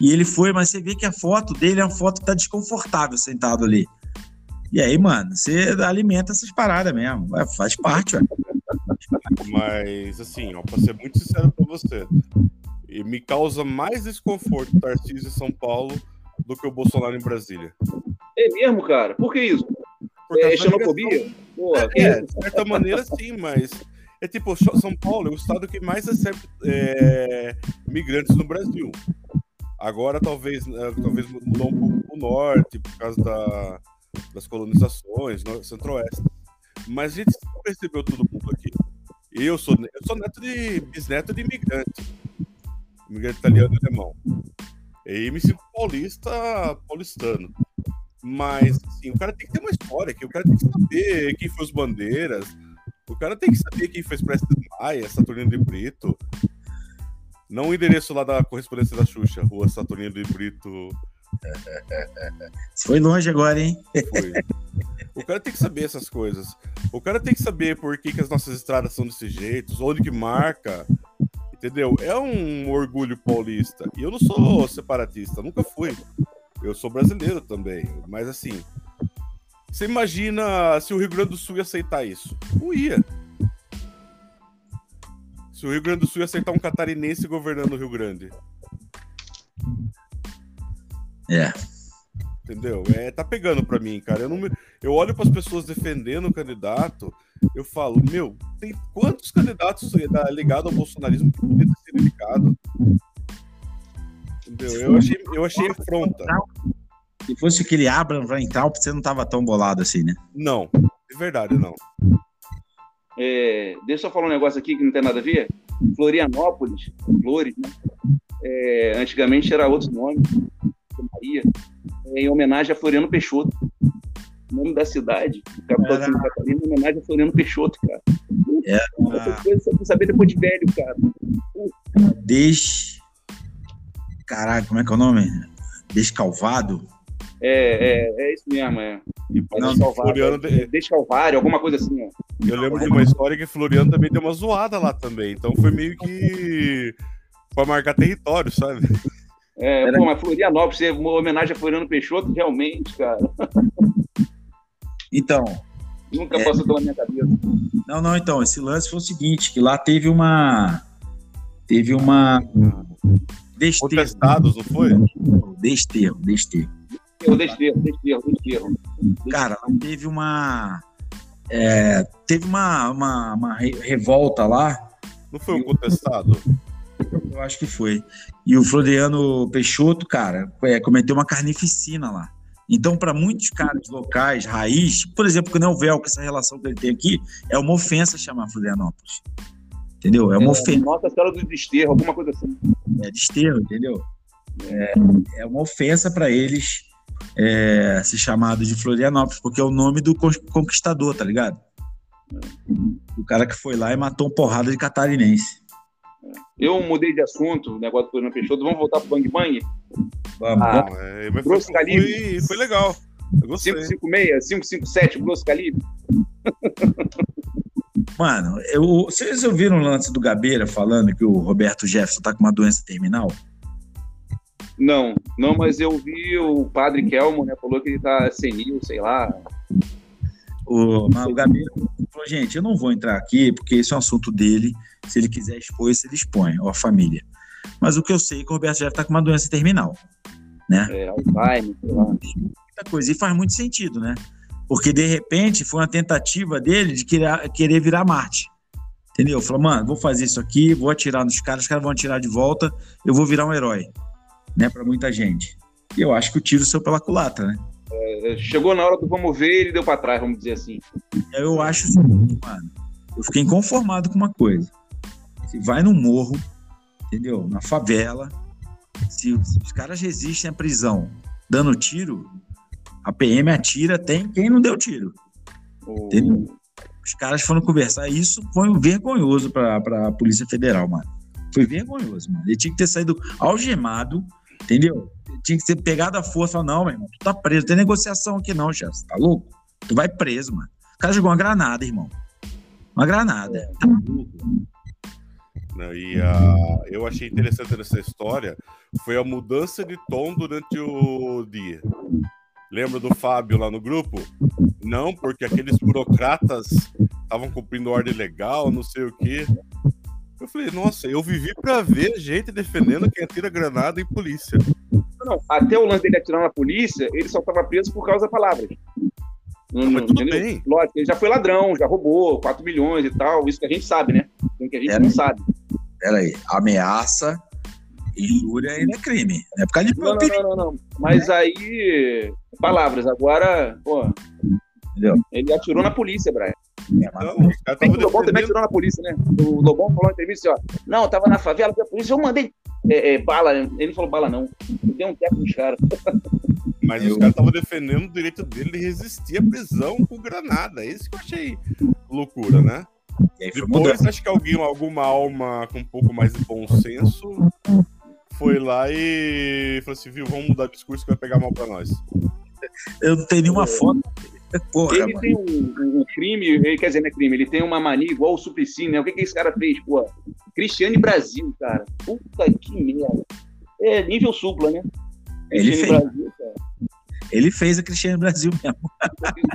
B: e ele foi, mas você vê que a foto dele é uma foto que tá desconfortável sentado ali. E aí, mano, você alimenta essas paradas mesmo. Faz parte, ué.
D: Mas, assim, ó, pra ser muito sincero pra você, me causa mais desconforto o Tarcísio em São Paulo do que o Bolsonaro em Brasília.
C: É mesmo, cara? Por que isso? Porque é xenofobia?
D: é, é, de certa maneira, sim, mas é tipo, São Paulo é o estado que mais recebe é, migrantes no Brasil. Agora talvez, é, talvez mudou um pouco o norte, por causa da, das colonizações, centro-oeste. Mas a gente percebeu todo mundo aqui. Eu sou, eu sou neto de bisneto de imigrante. Imigrante italiano e alemão. E me sinto paulista, paulistano. Mas, assim, o cara tem que ter uma história aqui. O cara tem que saber quem foi os bandeiras. O cara tem que saber quem fez Prestes Maia, Saturnino de Brito. Não o endereço lá da correspondência da Xuxa, Rua Saturnino de Brito,
B: foi longe agora, hein?
D: Foi. O cara tem que saber essas coisas. O cara tem que saber por que, que as nossas estradas são desse jeito, onde que marca. Entendeu? É um orgulho paulista. E eu não sou separatista, nunca fui. Eu sou brasileiro também. Mas assim, você imagina se o Rio Grande do Sul ia aceitar isso? Não ia. Se o Rio Grande do Sul ia aceitar um catarinense governando o Rio Grande.
B: É.
D: Entendeu? É, tá pegando pra mim, cara. Eu, não me- eu olho pras pessoas defendendo o candidato, eu falo, meu, tem quantos candidatos ligados ao bolsonarismo que podia ter sido indicado? Entendeu? Eu achei, eu achei afronta.
B: Se fosse aquele Abraham Weintraub, você não tava tão bolado assim, né?
D: Não, de verdade, não.
C: É, deixa eu falar um negócio aqui que não tem nada a ver. Florianópolis, Flores, né? É, antigamente era outro nome, Maria, é, em homenagem a Floriano Peixoto. O nome da cidade, capital de Santa Catarina, em homenagem a Floriano Peixoto, cara.
B: Era
C: Essas coisas você tem que saber depois de velho, cara.
B: Des. Caralho, como é que é o nome? Descalvado?
C: É, é, é isso mesmo, é.
D: E
C: É
B: Não,
C: Descalvário,
D: Floriano,
C: é Descalvário, alguma coisa assim, ó.
D: Eu lembro de uma história que Floriano também deu uma zoada lá também. Então foi meio que pra marcar território, sabe?
C: É, pô, mas Florianópolis, é uma homenagem a Floriano Peixoto, realmente, cara.
B: Então,
C: Nunca
B: É.
C: passou pela minha cabeça.
B: não, não, então, esse lance foi o seguinte, que lá teve uma. Teve uma. Desterro.
D: Contestados, não foi?
B: Desterro, desterro.
C: Eu desterro, desterro, desterro.
B: Cara, lá teve uma. É, teve uma, uma, uma re- revolta lá,
D: Não foi um contestado?
B: eu acho que foi. E o Floriano Peixoto, cara, é, cometeu uma carnificina lá. Então, para muitos caras locais, raiz, por exemplo, que não é o véu, com essa relação que ele tem aqui, é uma ofensa chamar Florianópolis. Entendeu? É uma ofensa.
C: Nossa Senhora do Desterro, alguma coisa assim.
B: é desterro, entendeu? É, é uma ofensa para eles é, ser chamado de Florianópolis, porque é o nome do con- conquistador, tá ligado? O cara que foi lá e matou uma porrada de catarinense.
C: Eu mudei de assunto, o negócio do Floriano Peixoto. Vamos voltar pro Bang Bang?
B: Vamos,
C: Ah.
D: É, mas foi,
C: Grosso calibre.
D: foi, foi legal. Eu gostei.
C: 556, 557, grosso calibre?
B: Mano, eu, vocês ouviram o lance do Gabeira falando que o Roberto Jefferson tá com uma doença terminal?
C: Não, não, mas eu vi o padre Kelmo, né? Falou que ele tá senil, sei lá.
B: O, mas o falou, gente, eu não vou entrar aqui porque esse é um assunto dele. Se ele quiser expor, isso ele expõe, ou a família. Mas o que eu sei é que o Roberto Jefferson tá com uma doença terminal.
C: É, Alzheimer, sei lá.
B: muita coisa. E faz muito sentido, né? Porque, de repente, foi uma tentativa dele de querer, querer virar Marte. Entendeu? Falou, mano, vou fazer isso aqui, vou atirar nos caras, os caras vão atirar de volta, eu vou virar um herói. Né? Pra muita gente. E eu acho que o tiro saiu pela culatra, né?
C: É, Chegou na hora do vamos ver e ele deu pra trás, vamos dizer assim.
B: Eu acho o seguinte, mano. Eu fiquei inconformado com uma coisa. Se vai no morro, entendeu? Na favela, se, se os caras resistem à prisão dando tiro, a PM atira, tem quem não deu tiro. Entendeu? Os caras foram conversar. Isso foi vergonhoso para a Polícia Federal, mano. Foi vergonhoso, mano. Ele tinha que ter saído algemado, entendeu? Tinha que ser pegado à força. Não, meu irmão, tu tá preso. Não tem negociação aqui, não, chefe. Você tá louco? Tu vai preso, mano. O cara jogou uma granada, irmão. Uma granada. Tá maluco?
D: né? E a, eu achei interessante nessa história foi a mudança de tom durante o dia. Lembra do Fábio lá no grupo? Não, porque aqueles burocratas estavam cumprindo ordem legal, não sei o quê. Eu falei, nossa, eu vivi pra ver gente defendendo quem atira granada em polícia.
C: Não, até o lance dele atirar na polícia, ele só estava preso por causa das palavras. Não,
D: mas tudo
C: entendeu?
D: bem.
C: Lógico, ele já foi ladrão, já roubou 4 milhões e tal, isso que a gente sabe, né? Tem que a gente
B: É,
C: não
B: né?
C: sabe.
B: Pera aí. Ameaça, injúria ainda é crime. Não é por causa de
C: Não, não, não, não, não. Mas aí, palavras, agora, pô,
B: Entendeu?
C: ele atirou na polícia, Brian.
B: É, mas-
D: Não,
C: Bem o Lobão também atirou na polícia, né? O Lobão falou na entrevista assim, ó, não, eu tava na favela, a polícia, eu mandei é, é, bala, ele não falou bala não, eu dei um teco nos caras.
D: Mas
B: Eu-
D: os caras estavam defendendo o direito dele de resistir à prisão com granada. Isso que eu achei loucura, né?
B: E mudando.
D: Depois, acho que alguém, alguma alma com um pouco mais de bom senso foi lá e falou assim: viu, vamos mudar o discurso que vai pegar mal pra nós.
B: Eu não tenho nenhuma foto. Porra,
C: Ele
B: mano.
C: tem um, um- crime, ele, quer dizer, não é crime, ele tem uma mania igual o Suplicy, né? O que, que esse cara fez, pô? Cristiane Brasil, cara. Puta que merda. É nível supla, né?
B: Ele
C: Cristiane
B: fez.
C: Brasil, cara.
B: Ele fez a Cristiane Brasil mesmo.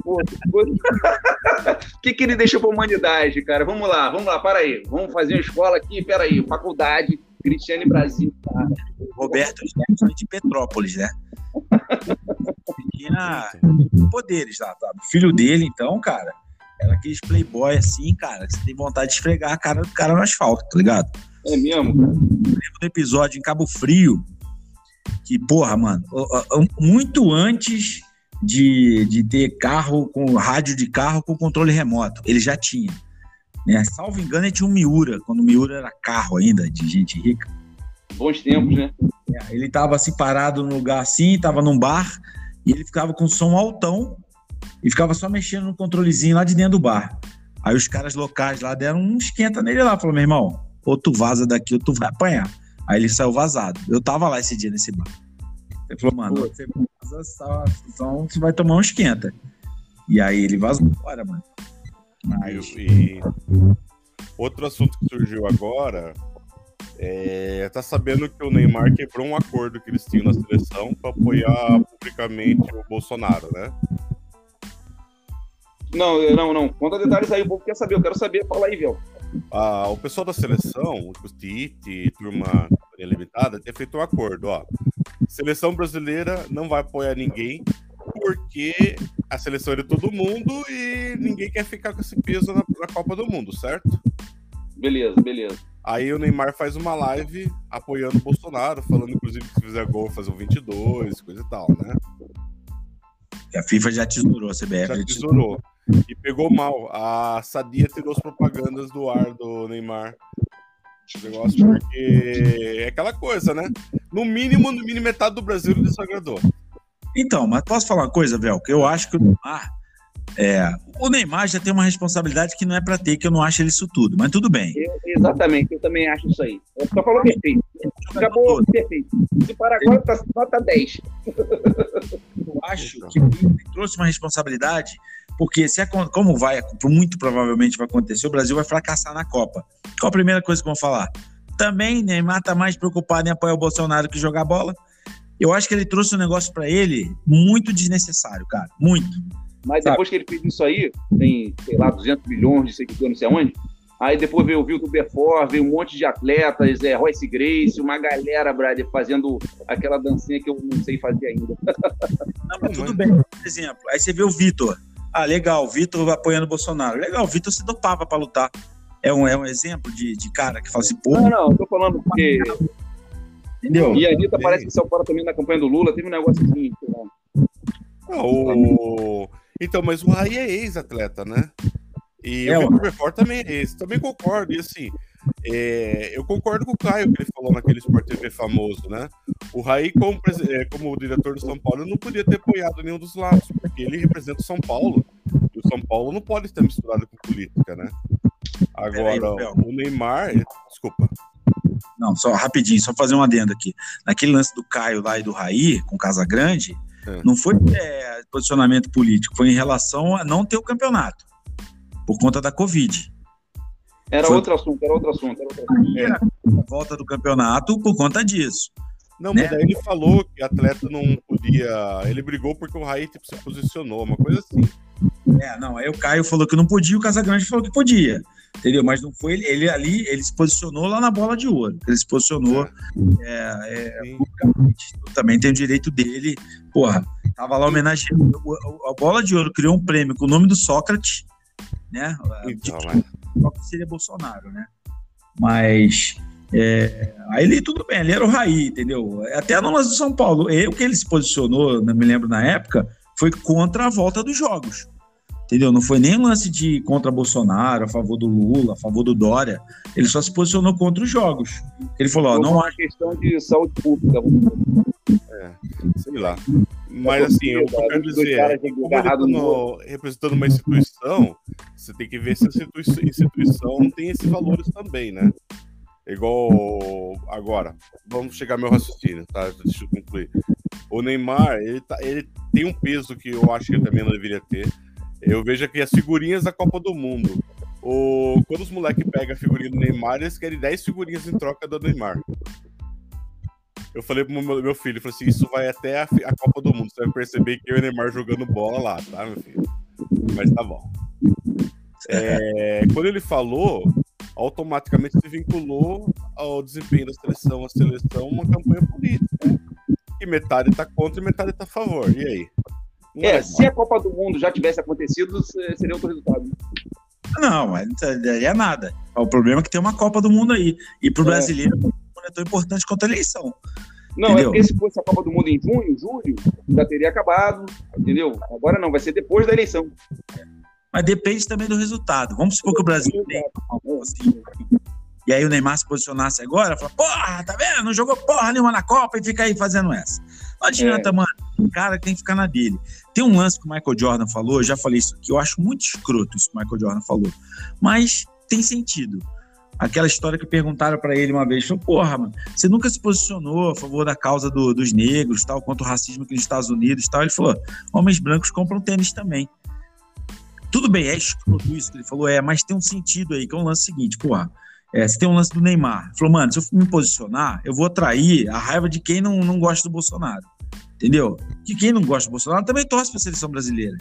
C: O que, que ele deixou para a humanidade, cara? Vamos lá, vamos lá, para aí. Vamos fazer uma escola aqui, peraí, faculdade, Cristiane Brasil. Cara.
B: Roberto Jefferson de Petrópolis, né? Tinha poderes lá, tá? O filho dele, então, cara, era aqueles playboy assim, cara, que você tem vontade de esfregar a cara do cara no asfalto, tá ligado?
C: É mesmo?
B: Eu lembro do episódio em Cabo Frio, que, porra, mano, muito antes de, de ter carro com rádio de carro com controle remoto, ele já tinha. Né? Salvo engano, ele tinha um Miura, quando o Miura era carro ainda, de gente rica.
C: Bons tempos, né?
B: É, ele tava assim parado num lugar assim, tava num bar, e ele ficava com som altão e ficava só mexendo no controlezinho lá de dentro do bar. Aí os caras locais lá deram um esquenta nele lá, falou: meu irmão, ou tu vaza daqui ou tu vai apanhar. Aí ele saiu vazado. Eu tava lá esse dia nesse bar. Ele falou, mano, você vaza, então você vai tomar um esquenta. E aí ele vazou fora, mano.
D: Mas... E, outro assunto que surgiu agora é, tá sabendo que o Neymar quebrou um acordo que eles tinham na seleção para apoiar publicamente o Bolsonaro, né?
C: Não, não, não. Conta detalhes aí, o povo quer saber. Eu quero saber. Fala aí, Vel.
D: Ah, o pessoal da seleção, o Tite, turma limitada, tem feito um acordo, ó. Seleção brasileira não vai apoiar ninguém porque a seleção é de todo mundo e ninguém quer ficar com esse peso na, na Copa do Mundo, certo?
C: Beleza, beleza.
D: Aí o Neymar faz uma live apoiando o Bolsonaro, falando inclusive que se fizer gol fazer um 22, coisa e tal, né?
B: A FIFA já tesourou a CBF.
D: Já tesourou. E pegou mal. A Sadia tirou as propagandas do ar do Neymar. Esse negócio porque é aquela coisa, né? No mínimo, no mínimo, metade do Brasil ele desagradou.
B: Então, mas posso falar uma coisa, Vel? Que eu acho que o Neymar. É, o Neymar já tem uma responsabilidade que não é para ter, que eu não acho ele isso tudo, mas tudo bem.
C: Eu, exatamente, eu também acho isso aí. Só falou perfeito. Acabou perfeito. De Paraguai tá nota 10.
B: Eu acho que ele trouxe uma responsabilidade porque se é, como vai, muito provavelmente vai acontecer, o Brasil vai fracassar na Copa. Qual a primeira coisa que vão falar? Também Neymar tá mais preocupado em apoiar o Bolsonaro que jogar bola. Eu acho que ele trouxe um negócio para ele muito desnecessário, cara, muito.
C: Mas depois Sabe? que ele fez isso aí, tem, sei lá, 200 milhões de seguidores, não sei aonde, Aí depois veio o Vilto Berfor, veio um monte de atletas, é, Royce Grace, uma galera, Brad, fazendo aquela dancinha que eu não sei fazer ainda.
B: Não, mas tudo bem. Por exemplo, aí você vê o Vitor. Ah, legal, Vitor apoiando o Bolsonaro. Legal, o Vitor se dopava para lutar. É um, é um exemplo de, de cara que fala assim, pô.
C: Não, não, tô falando porque. Entendeu? E a Anitta parece que saiu fora também na campanha do Lula, teve um negócio assim.
D: Não, o... Então, mas o Raí é ex-atleta, né? E é, o Vitor Belfort também é ex, também concordo. E assim, é, eu concordo com o Caio que ele falou naquele Sport TV famoso, né? O Raí, como, é, como diretor do São Paulo, não podia ter apoiado nenhum dos lados, porque ele representa o São Paulo. E o São Paulo não pode estar misturado com política, né? Agora, o Neymar. Desculpa.
B: Não, só rapidinho, só fazer um adendo aqui. Naquele lance do Caio lá e do Raí, com Casa Grande, é. não foi é, posicionamento político, foi em relação a não ter o campeonato, por conta da Covid.
C: Era foi... outro assunto, era outro assunto. Era outro assunto.
B: É. A volta do campeonato por conta disso.
D: Não, né? mas daí ele falou que atleta não podia. Ele brigou porque o Raí tipo, se posicionou, uma coisa assim.
B: É, não, aí o Caio falou que não podia, o Casagrande falou que podia. Entendeu? Mas não foi ele, ele ali, ele se posicionou lá na bola de ouro. Ele se posicionou é. É, é, também tem o direito dele. Porra, tava lá homenageando. A bola de ouro criou um prêmio com o nome do Sócrates, né? Então, mas... seria Bolsonaro, né? Mas é, aí ele, tudo bem, ele era o Raí, entendeu? Até no lance do São Paulo. E, o que ele se posicionou, não me lembro na época, foi contra a volta dos jogos. Entendeu? Não foi nem lance de contra Bolsonaro, a favor do Lula, a favor do Dória. Ele só se posicionou contra os jogos. Ele falou: ó, não
C: há. questão de saúde pública.
D: É, sei lá. Mas assim, eu quero dizer, representando, representando uma instituição, você tem que ver se a instituição tem esses valores também, né? Igual agora, vamos chegar ao meu raciocínio, tá? Deixa eu concluir. O Neymar, ele, tá, ele tem um peso que eu acho que ele também não deveria ter. Eu vejo aqui as figurinhas da Copa do Mundo. O, quando os moleques pegam a figurinha do Neymar, eles querem 10 figurinhas em troca do Neymar. Eu falei pro meu, meu filho, falei assim, isso vai até a, a, Copa do Mundo. Você vai perceber que eu e o Neymar jogando bola lá, tá, meu filho? Mas tá bom. É, quando ele falou, automaticamente se vinculou ao desempenho da seleção, a seleção, uma campanha política. E metade tá contra e metade tá a favor. E aí?
C: É, se a Copa do Mundo já tivesse acontecido, seria outro resultado.
B: Não, mas não daria nada. O problema é que tem uma Copa do Mundo aí. E pro é. brasileiro não é tão importante quanto a eleição.
C: Não, é entendeu? é porque se fosse a Copa do Mundo em junho, julho, já teria acabado, entendeu? Agora não, vai ser depois da eleição.
B: Mas depende também do resultado. Vamos supor que o Brasil tem assim, e aí o Neymar se posicionasse agora, fala, porra, tá vendo? Não jogou porra nenhuma na Copa e fica aí fazendo essa. Não adianta, é. mano. O cara tem que ficar na dele. Tem um lance que o Michael Jordan falou, eu já falei isso aqui, eu acho muito escroto isso que o Michael Jordan falou. Mas tem sentido. Aquela história que perguntaram para ele uma vez, falou, porra, mano, você nunca se posicionou a favor da causa do, dos negros, tal, contra o racismo aqui nos Estados Unidos, tal. Ele falou, homens brancos compram tênis também. Tudo bem, é escroto isso que ele falou, é, mas tem um sentido aí, que é um lance seguinte, porra, é, você tem um lance do Neymar. Falou, mano, se eu me posicionar, eu vou atrair a raiva de quem não, não gosta do Bolsonaro. Entendeu? Que quem não gosta do Bolsonaro também torce para a seleção brasileira.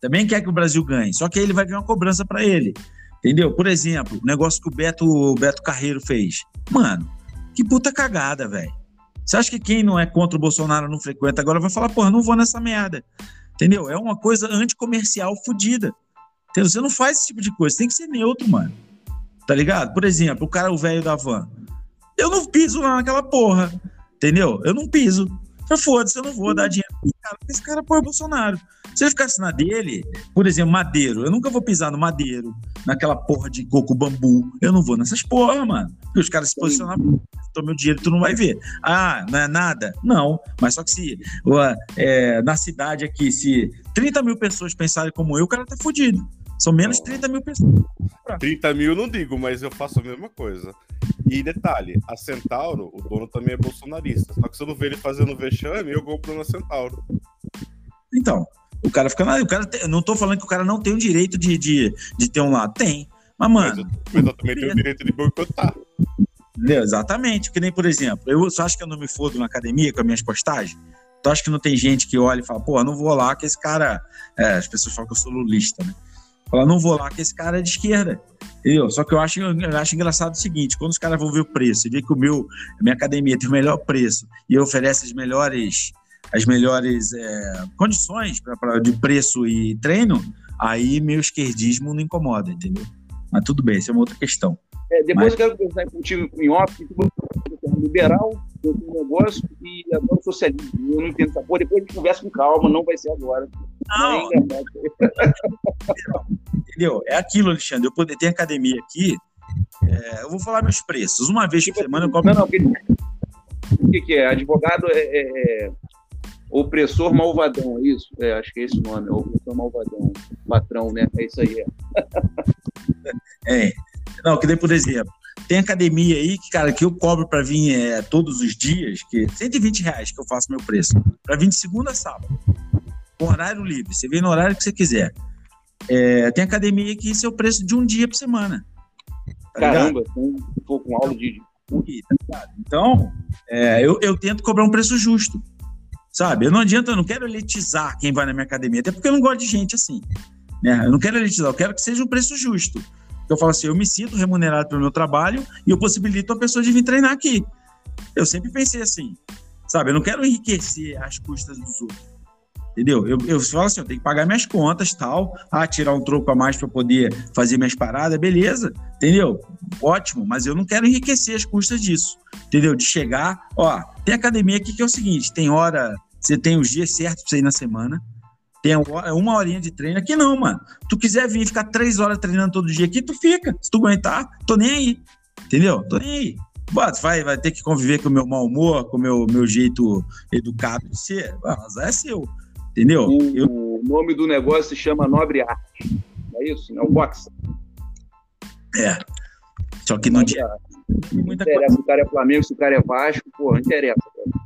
B: Também quer que o Brasil ganhe. Só que aí ele vai ganhar uma cobrança para ele. Entendeu? Por exemplo, o negócio que o Beto, o Beto Carreiro fez. Mano, que puta cagada, velho. Você acha que quem não é contra o Bolsonaro não frequenta agora vai falar, porra, não vou nessa merda. Entendeu? É uma coisa anticomercial fodida. Entendeu? Você não faz esse tipo de coisa. Você tem que ser neutro, mano. Tá ligado? Por exemplo, o cara, o velho da van. Eu não piso lá naquela porra. Entendeu? Eu não piso. Eu foda-se, eu não vou dar dinheiro pro cara, esse cara apoia o Bolsonaro. Se ele ficasse na dele, por exemplo, Madeiro, eu nunca vou pisar no Madeiro, naquela porra de coco bambu. Eu não vou nessas porra, mano. Porque os caras se posicionam, toma meu dinheiro, tu não vai ver. Ah, não é nada? Não. Mas só que se é, na cidade aqui, se 30 mil pessoas pensarem como eu, o cara tá fudido. São menos de 30 mil pessoas.
D: 30 mil não digo, mas eu faço a mesma coisa. E detalhe, a Centauro, o dono também é bolsonarista. Só que se eu não ver ele fazendo vexame, eu compro na Centauro.
B: Então, o cara fica na. O cara tem, eu não tô falando que o cara não tem o direito de, de, de ter um lado. Tem. Mas, mano. Mas eu,
D: mas eu também tenho o direito de boicotar.
B: Entendeu? Exatamente. Que nem, por exemplo, eu só acho que eu não me fodo na academia com as minhas postagens. Tu acha que não tem gente que olha e fala, pô, não vou lá, que esse cara. É, as pessoas falam que eu sou lulista, né? Fala, não vou lá, que esse cara é de esquerda. Entendeu? Só que eu acho, eu acho engraçado o seguinte: quando os caras vão ver o preço e ver que o meu, a minha academia tem o melhor preço e oferece as melhores, as melhores é, condições pra, pra, de preço e treino, aí meu esquerdismo não incomoda, entendeu? Mas tudo bem, isso é uma outra questão.
C: É, depois Mas... eu quero conversar contigo em off, é liberal, eu tenho um negócio e adoro socialismo. Eu não entendo essa porra. Depois a gente conversa com calma, não vai ser agora.
B: Não. Entendeu? É aquilo, Alexandre. Eu poder ter academia aqui. É, eu vou falar meus preços. Uma vez por tipo, semana eu cobro. Não, não,
C: o que, que é? Advogado é, é, é, opressor malvadão, é isso? É, acho que é esse o nome, opressor malvadão, patrão, né? É isso aí.
B: É. é. Não, que nem por exemplo, tem academia aí que, cara, que eu cobro para vir é, todos os dias, que 120 reais que eu faço meu preço, para vir de segunda a sábado com horário livre. Você vem no horário que você quiser. É, tem academia que isso é o preço de um dia por semana.
C: Tá Caramba, um com aula de.
B: Tá então, é, eu, eu tento cobrar um preço justo. Sabe? Eu não adianta, eu não quero elitizar quem vai na minha academia, até porque eu não gosto de gente assim. Né? Eu não quero elitizar, eu quero que seja um preço justo. Eu falo assim, eu me sinto remunerado pelo meu trabalho e eu possibilito a pessoa de vir treinar aqui. Eu sempre pensei assim, sabe? Eu não quero enriquecer às custas dos outros. Entendeu? Eu, eu falo assim, eu tenho que pagar minhas contas tal, ah, tirar um troco a mais para poder fazer minhas paradas, beleza, entendeu? Ótimo, mas eu não quero enriquecer as custas disso, entendeu? De chegar, ó, tem academia aqui que é o seguinte, tem hora, você tem os dias certos para você ir na semana, tem uma horinha de treino, aqui não, mano. Tu quiser vir ficar três horas treinando todo dia aqui, tu fica, se tu aguentar, tô nem aí, entendeu? Tô nem aí. Bota, vai, vai ter que conviver com o meu mau humor, com o meu, meu jeito educado de ser, mas é seu. Entendeu?
C: O, eu... o nome do negócio se chama Nobre Arte. É isso? É o boxe.
B: É. Só que não
C: dia. Não interessa se o cara é Flamengo, se o cara é Vasco, pô, não interessa.
B: Cara.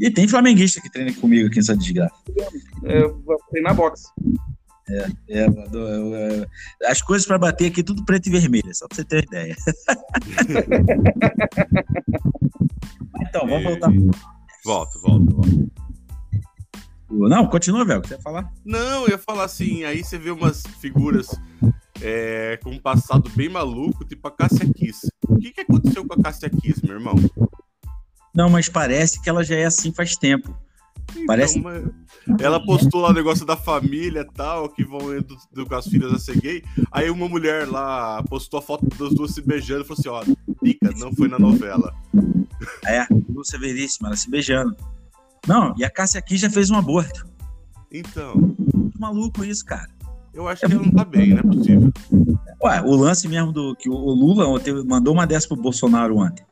B: E tem flamenguista que treina comigo aqui nessa desgraça.
C: É, vou treinar boxe.
B: É, é, é, as coisas para bater aqui tudo preto e vermelho, só para você ter uma ideia. Então, vamos voltar.
D: Volto, volto, volto.
B: Não, continua, velho. O que você ia falar?
D: Não, eu ia falar assim, aí você vê umas figuras é, com um passado bem maluco, tipo a Cássia Kiss. O que, que aconteceu com a Cássia Kiss, meu irmão?
B: Não, mas parece que ela já é assim faz tempo.
D: Então,
B: Parece-
D: Ela postou lá o negócio da família e tal, que vão indo do, com as filhas a ser gay. Aí uma mulher lá postou a foto das duas se beijando e falou assim: ó, dica, não foi na novela.
B: É, Lúcia Veríssima, ela se beijando. Não, e a Cássia aqui já fez um aborto.
D: Então,
B: Que maluco isso, cara.
D: eu acho que ela não tá bem, não é possível.
B: Ué, o lance mesmo do que o o Lula ontem mandou uma dessa pro Bolsonaro ontem.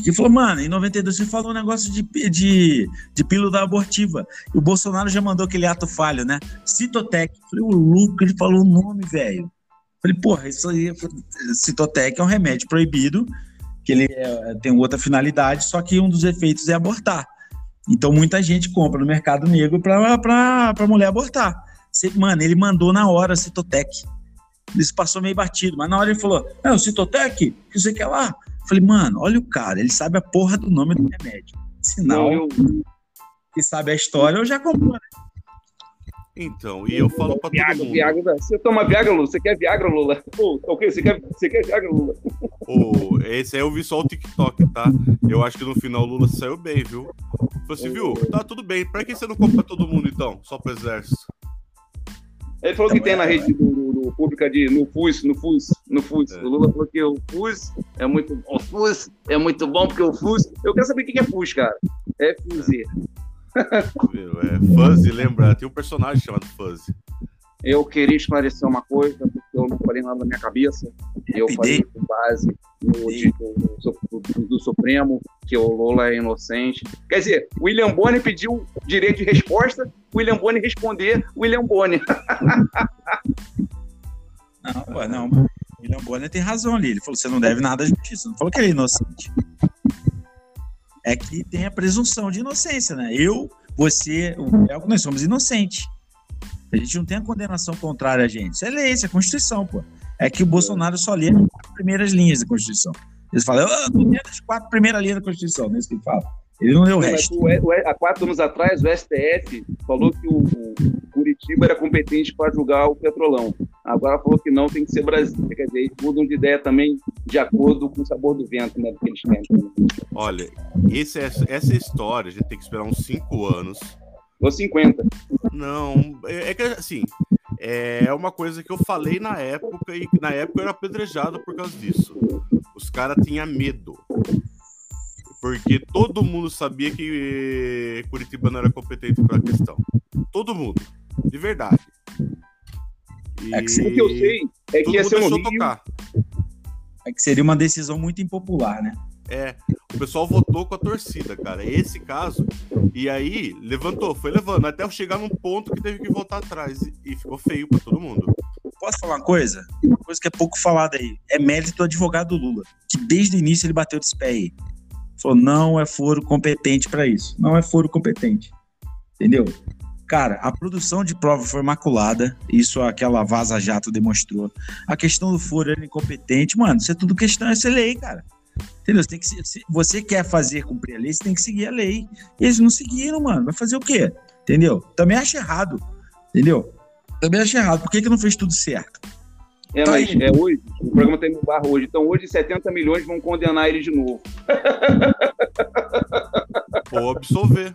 B: Que falou, mano, em 92 você falou um negócio de, de, de pílula abortiva. E o Bolsonaro já mandou aquele ato falho, né? Citotec. Falei, o Luca, ele falou o nome, velho. Falei, porra, isso aí. Citotec é um remédio proibido, que ele é, tem outra finalidade, só que um dos efeitos é abortar. Então muita gente compra no mercado negro pra, pra, pra mulher abortar. Mano, ele mandou na hora Citotec. Isso passou meio batido, mas na hora ele falou: Não, Citotec, que você quer lá? Eu Falei, mano, olha o cara, ele sabe a porra do nome do remédio. Sinal
C: Não, eu,
B: que sabe a história, eu já comprou. né?
D: Então, e eu falo pra todo
C: Viagra,
D: mundo.
C: Viagra. Você toma Viagra, Lula? Você quer Viagra, Lula? Pô, ok? Você quer, você quer Viagra, Lula?
D: Ô, esse aí eu vi só o TikTok, tá? Eu acho que no final o Lula saiu bem, viu? Falou assim, viu? Tá tudo bem. Pra que você não compra todo mundo então? Só pro exército.
C: Ele falou que tem na rede do, pública de no FUS, no FUS, no FUS.
D: É.
C: O Lula falou que o FUS é muito bom. O FUS é muito bom porque o FUS. Eu quero saber o que é FUS, cara. É FUZ.
D: Viu? É Fuzzy, lembra? Tem um personagem chamado Fuzzy.
C: Eu queria esclarecer uma coisa, porque eu não falei nada na minha cabeça. Eu falei com base no título do, do- do Supremo, que o Lula é inocente. Quer dizer, William Bonner pediu direito de resposta, William Bonner responder William Bonner.
B: Não, pô, não. William Bonner tem razão ali. Ele falou: você não deve nada à justiça. Não falou que ele é inocente. É que tem a presunção de inocência, né? Eu, você, o nós somos inocentes. A gente não tem a condenação contrária a gente. Isso é lei, isso é Constituição, pô. É que o Bolsonaro só lê as primeiras linhas da Constituição. Eles falam, eu tô lendo as quatro primeiras linhas da Constituição, não é isso que ele fala. Ele não leu o resto.
C: o- o- há quatro anos atrás, o STF falou que o, o Curitiba era competente para julgar o Petrolão. Agora falou que não, tem que ser Brasília. Quer dizer, eles mudam de ideia também de acordo com o sabor do vento, né? Do que eles querem.
D: Olha, esse, essa história a gente tem que esperar uns 5 anos.
C: Ou 50.
D: Não, é, é que assim, é uma coisa que eu falei na época e na época eu era apedrejado por causa disso. Os caras tinham medo. Porque todo mundo sabia que Curitiba não era competente para a questão. Todo mundo. De verdade. E
B: É que.
C: O que eu sei é que ia ser Rio.
D: tocar.
B: É que seria uma decisão muito impopular, né?
D: É, o pessoal votou com a torcida, cara. Esse caso. E aí, levantou, foi levando, até chegar num ponto que teve que voltar atrás. E, ficou feio pra todo mundo.
B: Posso falar uma coisa? Uma coisa que é pouco falada aí. É mérito do advogado do Lula, que desde o início ele bateu de pé aí. Falou, não é foro competente para isso. Não é foro competente. Entendeu? Cara, a produção de prova foi maculada. Isso aquela Vaza Jato demonstrou. A questão do foro era incompetente. Mano, isso é tudo questão, isso é lei, cara. Entendeu? Você, tem que, se você quer fazer cumprir a lei, você tem que seguir a lei. Eles não seguiram, mano. Vai fazer o quê? Entendeu? Também acho errado. Entendeu? Também acho errado. Por que, que não fez tudo certo?
C: É,
B: tá
C: mas é hoje. O programa está indo no bar hoje. Então, hoje, 70 milhões vão condenar ele de novo.
B: Vou absorver.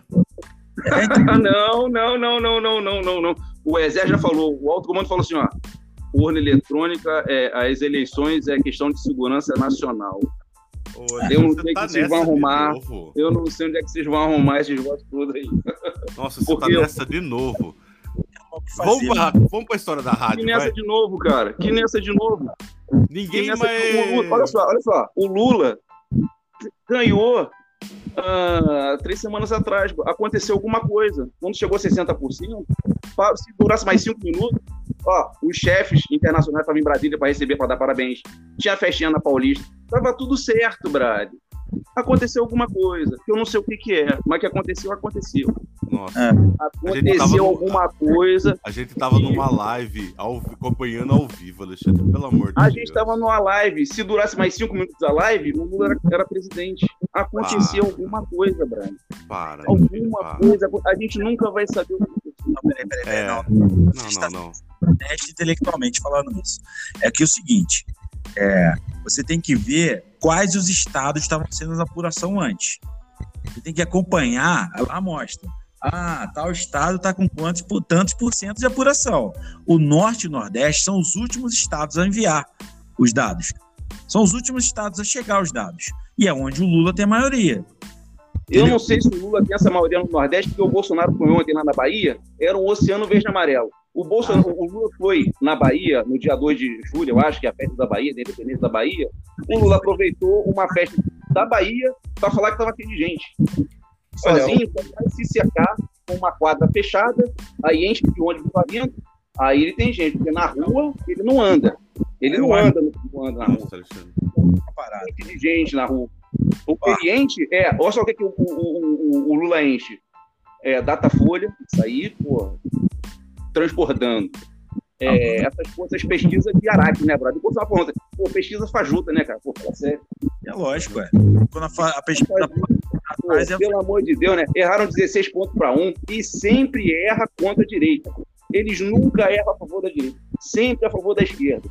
C: Ah, não, não, não, não, não, não, não, não. O Exército já falou, o alto comando falou assim, ó, urna eletrônica, é, as eleições é questão de segurança nacional.
D: Ô,
C: eu não sei
D: tá
C: que vocês vão arrumar. Eu não sei onde é que vocês vão arrumar esses votos todos aí.
D: Nossa, você
C: Porque
D: tá nessa eu... de novo
B: que
D: Vamos pra, vamos pra história da
C: Que
D: rádio,
C: nessa
D: vai.
C: de novo, cara. Que nessa de novo. Que
D: Ninguém
C: nessa...
D: mais...
C: olha só, olha só. O Lula ganhou ah, três semanas atrás. Aconteceu alguma coisa. Quando chegou a 60%, pa- se durasse mais cinco minutos, ó, os chefes internacionais estavam em Brasília para receber, para dar parabéns. Tinha festinha na Paulista. Tava tudo certo, Brad. Aconteceu alguma coisa, que eu não sei o que, que é, mas que aconteceu, aconteceu.
D: Nossa.
B: É.
C: Aconteceu
D: no-
C: alguma coisa.
D: A gente tava numa live, ao acompanhando ao vivo, Alexandre, pelo amor de
C: A
D: Deus.
C: gente estava numa live. Se durasse mais cinco minutos a live, o Lula era, era presidente. Aconteceu
D: Ah.
C: alguma coisa, Brian.
D: Para.
C: Alguma
D: para.
C: coisa. A gente nunca vai saber o que aconteceu.
B: Não, peraí, peraí, peraí,
D: É.
B: não.
D: Não, não, não.
B: honesto intelectualmente falando isso. É que é o seguinte, é, você tem que ver quais os estados estavam sendo na apuração antes. Você tem que acompanhar, lá mostra. Ah, tal estado está com quantos por tantos por cento de apuração. O norte e o nordeste são os últimos estados a enviar os dados. São os últimos estados a chegar os dados. E é onde o Lula tem a maioria.
C: Eu não sei se o Lula tem essa maioria no Nordeste, porque o Bolsonaro foi ontem lá na Bahia, era um oceano verde amarelo. O, Bolsonaro, o Lula foi na Bahia, no dia 2 de julho, eu acho que é a festa da Bahia, da independência da Bahia. O Lula aproveitou uma festa da Bahia para falar que estava cheio de gente. Sozinho, se cercar com uma quadra fechada, aí enche de ônibus lá dentro, aí ele tem gente, porque na rua ele não anda. Ele
B: Eu
C: não anda, não anda na rua
D: Nossa, Alexandre.
C: De gente na rua. O enche é, olha só o que, que o, o- o- o Lula enche. É, Datafolha, isso aí, pô, transbordando. É, essas, pô, essas pesquisas de Araque, né, brother? Depois você vai pergunta, pô, pesquisa fajuta, né, cara? Pô, fala sério.
B: É lógico, é. Quando a, a pesquisa
C: Pô,
B: é
C: pelo amor de Deus, né? Erraram 16 pontos para um e sempre erra contra a direita. Eles nunca erram a favor da direita, sempre a favor da esquerda.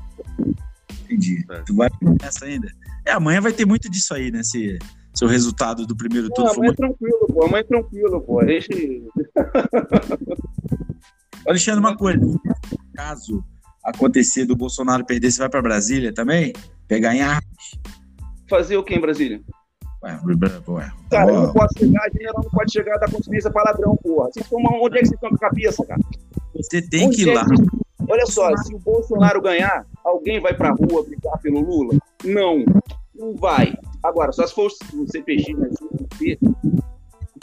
B: Entendi.
D: É.
B: Tu vai nessa ainda? É, amanhã vai ter muito disso aí, né? Se, se o resultado do primeiro turno for
C: amanhã é tranquilo, pô, amanhã é tranquilo, pô. A gente...
B: Alexandre, uma coisa. Caso acontecer do Bolsonaro perder, você vai para Brasília também? Pegar em armas?
C: Fazer o que em Brasília?
B: Ué.
C: Cara, eu não posso chegar, general não pode chegar da consciência para ladrão, porra. Vocês estão, onde é que vocês estão com a cabeça, cara?
B: você tem
C: Onde
B: que ir
C: é
B: lá.
C: vocês- Olha só, se o Bolsonaro ganhar, alguém vai pra rua brigar pelo Lula? Não, não vai. Agora, só se for o CPX, né?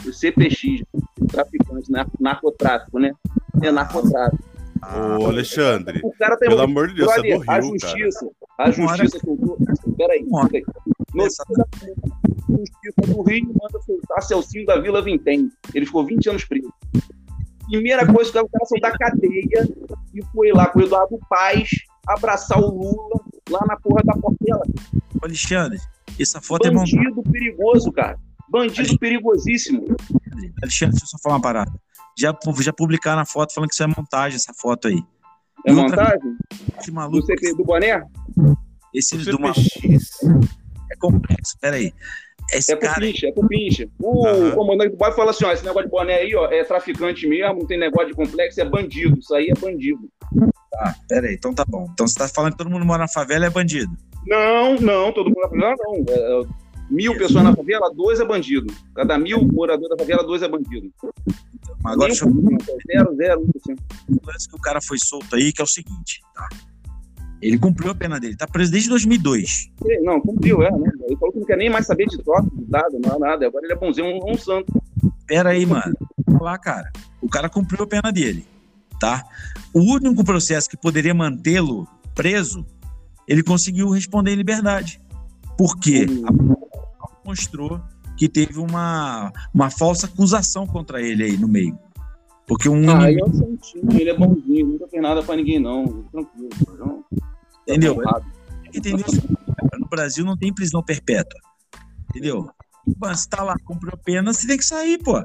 C: O CPX, traficante, nar- narcotráfico, né? É narcotráfico.
B: Ah,
D: Ô, Alexandre,
C: O cara tem
D: pelo amor de Deus, você é do
C: Brother, a
D: Rio, cara.
C: justiça, a justiça soltou. Peraí, peraí. Notícia Justiça do Rio manda soltar Celcinho da Vila Vintém. Ele ficou 20 anos preso. Primeira coisa que o cara saiu da cadeia e foi lá com o Eduardo Paz abraçar o Lula lá na porra da Portela.
B: Alexandre, essa foto é montada.
C: Bandido perigoso, cara. Bandido perigosíssimo.
B: Alexandre, deixa eu só falar uma parada. Já, já publicaram a foto falando que isso é montagem, essa foto aí.
C: É
B: E outra-
C: montagem?
B: Esse
C: Do
B: maluco,
C: CP do Boné?
B: esse do maluco
D: CPX.
B: é complexo. Peraí. Esse
C: É pro
B: cara.
C: pinche, é pro pinche. O
D: Aham.
C: comandante do bairro fala assim: ó, esse negócio de boné aí, ó, é traficante mesmo, não tem negócio de complexo, é bandido. Isso aí é bandido.
B: Ah, peraí, então tá bom. Então você tá falando que todo mundo mora na favela e é bandido.
C: Não, não, todo mundo na favela não. É, é, mil pessoas na favela, dois é bandido. Cada mil moradores da favela, dois é bandido.
B: Agora deixa eu
C: Nem um por cento, é Zero, zero, um por cento.
B: um lance que o cara foi solto aí, que é o seguinte, tá? Ele cumpriu a pena dele, tá preso desde 2002.
C: Ele- Não, cumpriu, é, né? Ele falou que não quer nem mais saber de troca, de dado, não nada. Agora ele é bonzinho, um, um santo.
B: Pera aí, mano. Vamos lá, cara. O cara cumpriu a pena dele, tá? O único processo que poderia mantê-lo preso, ele conseguiu responder em liberdade. Por quê? A prova mostrou que teve uma, uma falsa acusação contra ele aí no meio. Porque um
C: Ah,
B: inimigo,
C: é um santinho, ele é bonzinho, nunca fez nada pra ninguém, não. Tranquilo. Não.
B: Entendeu?
C: Tá
B: entendeu? No Brasil não tem prisão perpétua. Entendeu? Mano, você tá lá, cumpriu a pena, você tem que sair, pô.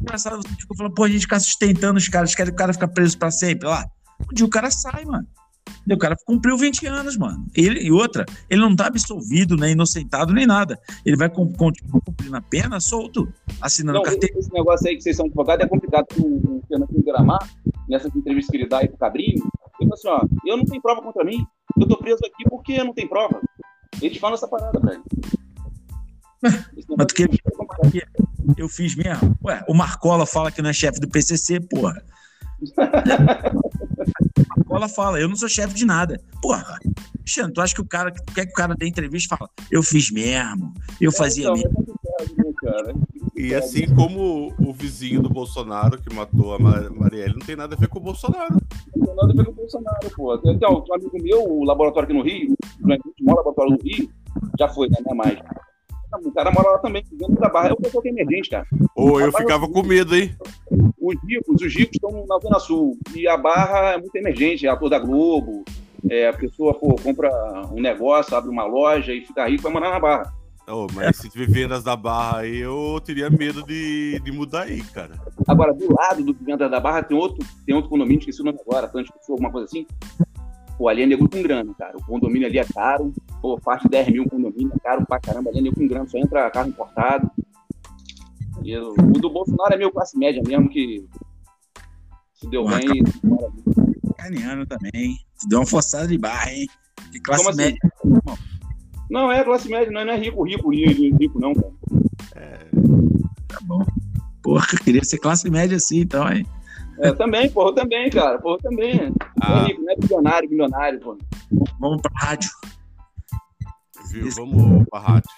B: Engraçado, você ficou falando, pô, a gente ficar sustentando os caras, querem que o cara ficar preso pra sempre lá. Um dia o cara sai, mano. O cara cumpriu 20 anos, mano. Ele, e outra, ele não tá absolvido, nem inocentado, nem nada. Ele vai com- continuar cumprindo a pena solto, assinando
C: Não,
B: carteira.
C: esse negócio aí que vocês são advogados é complicado. porque O, Fernando Gramar, nessas entrevistas que ele dá aí pro Cabrinho, ele fala assim: ó, eu não tenho prova contra mim, eu tô preso aqui porque não tem prova. Eles falam essa parada, velho.
B: Mas tu
C: é complicado.
B: Eu fiz mesmo. Ué, o Marcola fala que não é chefe do PCC, porra. o Marcola fala, eu não sou chefe de nada. Porra, Xan, tu acha que o cara quer que o cara dê entrevista e fala, eu fiz mesmo, eu fazia
C: Então,
B: mesmo.
C: é né, cara?
D: E assim como o vizinho do Bolsonaro que matou a Ma- Marielle não tem nada a ver com o Bolsonaro.
C: Não tem nada a ver com o Bolsonaro, pô. Então, um amigo meu, o laboratório aqui no Rio, o maior laboratório do Rio, já foi, né? Não é mais. O cara mora lá também, dentro da barra. É o pessoal que é emergente, cara.
D: Ou eu ficava com medo, hein?
C: Os ricos, os ricos estão na Zona Sul. E a barra é muito emergente, é ator da Globo. É, a pessoa pô, compra um negócio, abre uma loja e fica rico, vai morar na barra.
D: Oh, mas se vivendas da Barra aí, eu teria medo de, de mudar aí, cara.
C: Agora, do lado do Vivendas da Barra tem outro, tem outro condomínio, esqueci o nome agora, Tanto Pessoa, alguma coisa assim. Pô, ali é nego com grana, cara. O condomínio ali é caro. Pô, faz 10 mil condomínio, é caro pra caramba. Ali é nego com grana, só entra carro importado. E eu, o do Bolsonaro é meio classe média mesmo, que se deu bem.
B: Caniano também. Deu uma forçada de barra, hein? Que classe
C: assim?
B: média.
C: Não, é classe média, não é, não é rico, rico, rico, rico, não, cara.
B: Tá bom. Porra, queria ser classe média assim, então, hein?
C: É, também, porra, também, cara. Porra, também. Não
D: Ah.
C: é rico, não é bilionário, bilionário, pô.
B: Vamos pra rádio.
D: Viu? Vamos pra rádio.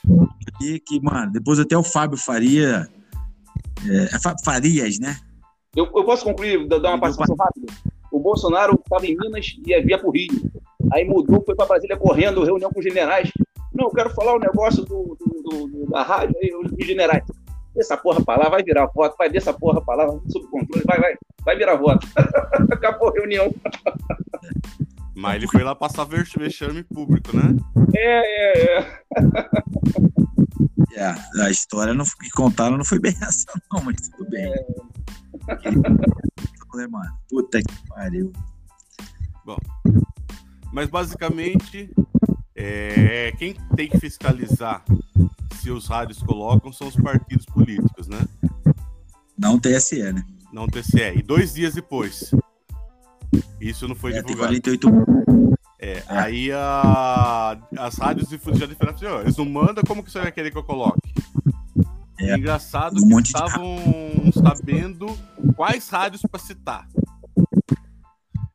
B: Aqui, que, mano, depois até o Fábio Faria. É, é Farias, né?
C: Eu, eu posso concluir, dar uma participação rápida? O Bolsonaro estava em Minas e ia via pro Rio. Aí mudou, foi para Brasília correndo, reunião com os generais. Não, eu quero falar o negócio do, do- do- do- da rádio aí, os generais. Essa porra pra lá, vai virar voto, vai dessa porra pra lá, sob controle, vai, vai, vai virar voto. Acabou a reunião.
D: Mas ele foi lá passar vexame público, né?
C: É, é, é.
B: É, a história não, que contaram não foi bem essa, não, mas tudo bem. Falei, mano, puta que pariu.
D: Mas basicamente, é, quem tem que fiscalizar se os rádios colocam são os partidos políticos, né?
B: Não TSE, né?
D: Não o TCE. E dois dias depois. Isso não foi
B: É, tem
D: divulgado.
B: 48
D: É, aí a- as rádios já diferentes, assim, ó, eles não mandam, como que você vai querer que eu coloque?
B: É,
D: Engraçado
B: um
D: que
B: monte de
D: estavam sabendo quais rádios para citar.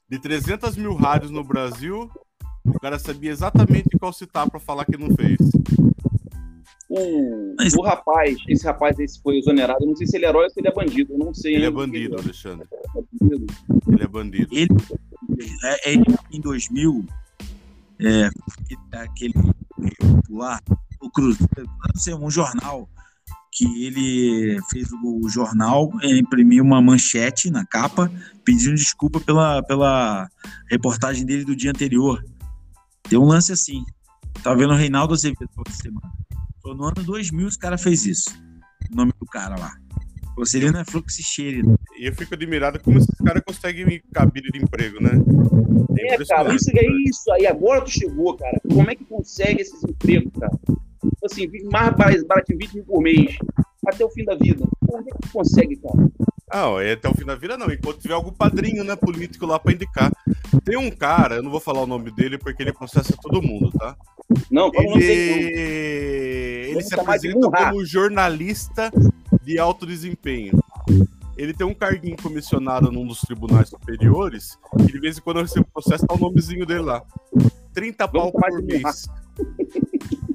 D: De 300 mil rádios no Brasil, o cara sabia exatamente qual citar para falar que não fez.
C: O,
B: Mas-
C: o rapaz, esse rapaz esse foi exonerado, eu não sei se ele é herói ou se ele é bandido, eu não sei.
D: Ele é bandido, Alexandre. Ele é bandido.
B: Ele, é, é, em 2000, é, aquele lá, o Cruzeiro, sei, um jornal que ele fez o jornal, é, imprimiu uma manchete na capa, pedindo desculpa pela, pela reportagem dele do dia anterior. Tem um lance assim. Tá vendo o Reinaldo Azevedo mano. Foi no ano 2000 os cara fez isso. O nome do cara lá. Você ele não é fluxicheire,
D: E eu fico admirado como esses caras conseguem cabide de emprego, né?
C: É, cara,
D: impressionante.
C: isso é isso aí. Agora tu chegou, cara. Como é que consegue esses empregos, cara? Tipo Assim, mais bar- baratinho, 20 mil por mês. Até o fim da vida. Como é que tu consegue, cara?
D: Ah, é até o fim da vida não, enquanto tiver algum padrinho, né, político lá pra indicar. Tem um cara, eu não vou falar o nome dele porque ele processa todo mundo, tá?
C: Não, o
D: Ele,
C: dele.
D: ele
C: Vamos
D: se
C: de
D: apresenta como jornalista de alto desempenho. Ele tem um carguinho comissionado num dos tribunais superiores e de vez em quando eu recebo processo, tá o nomezinho dele lá. 30 pau
C: Vamos chamar
D: por mês.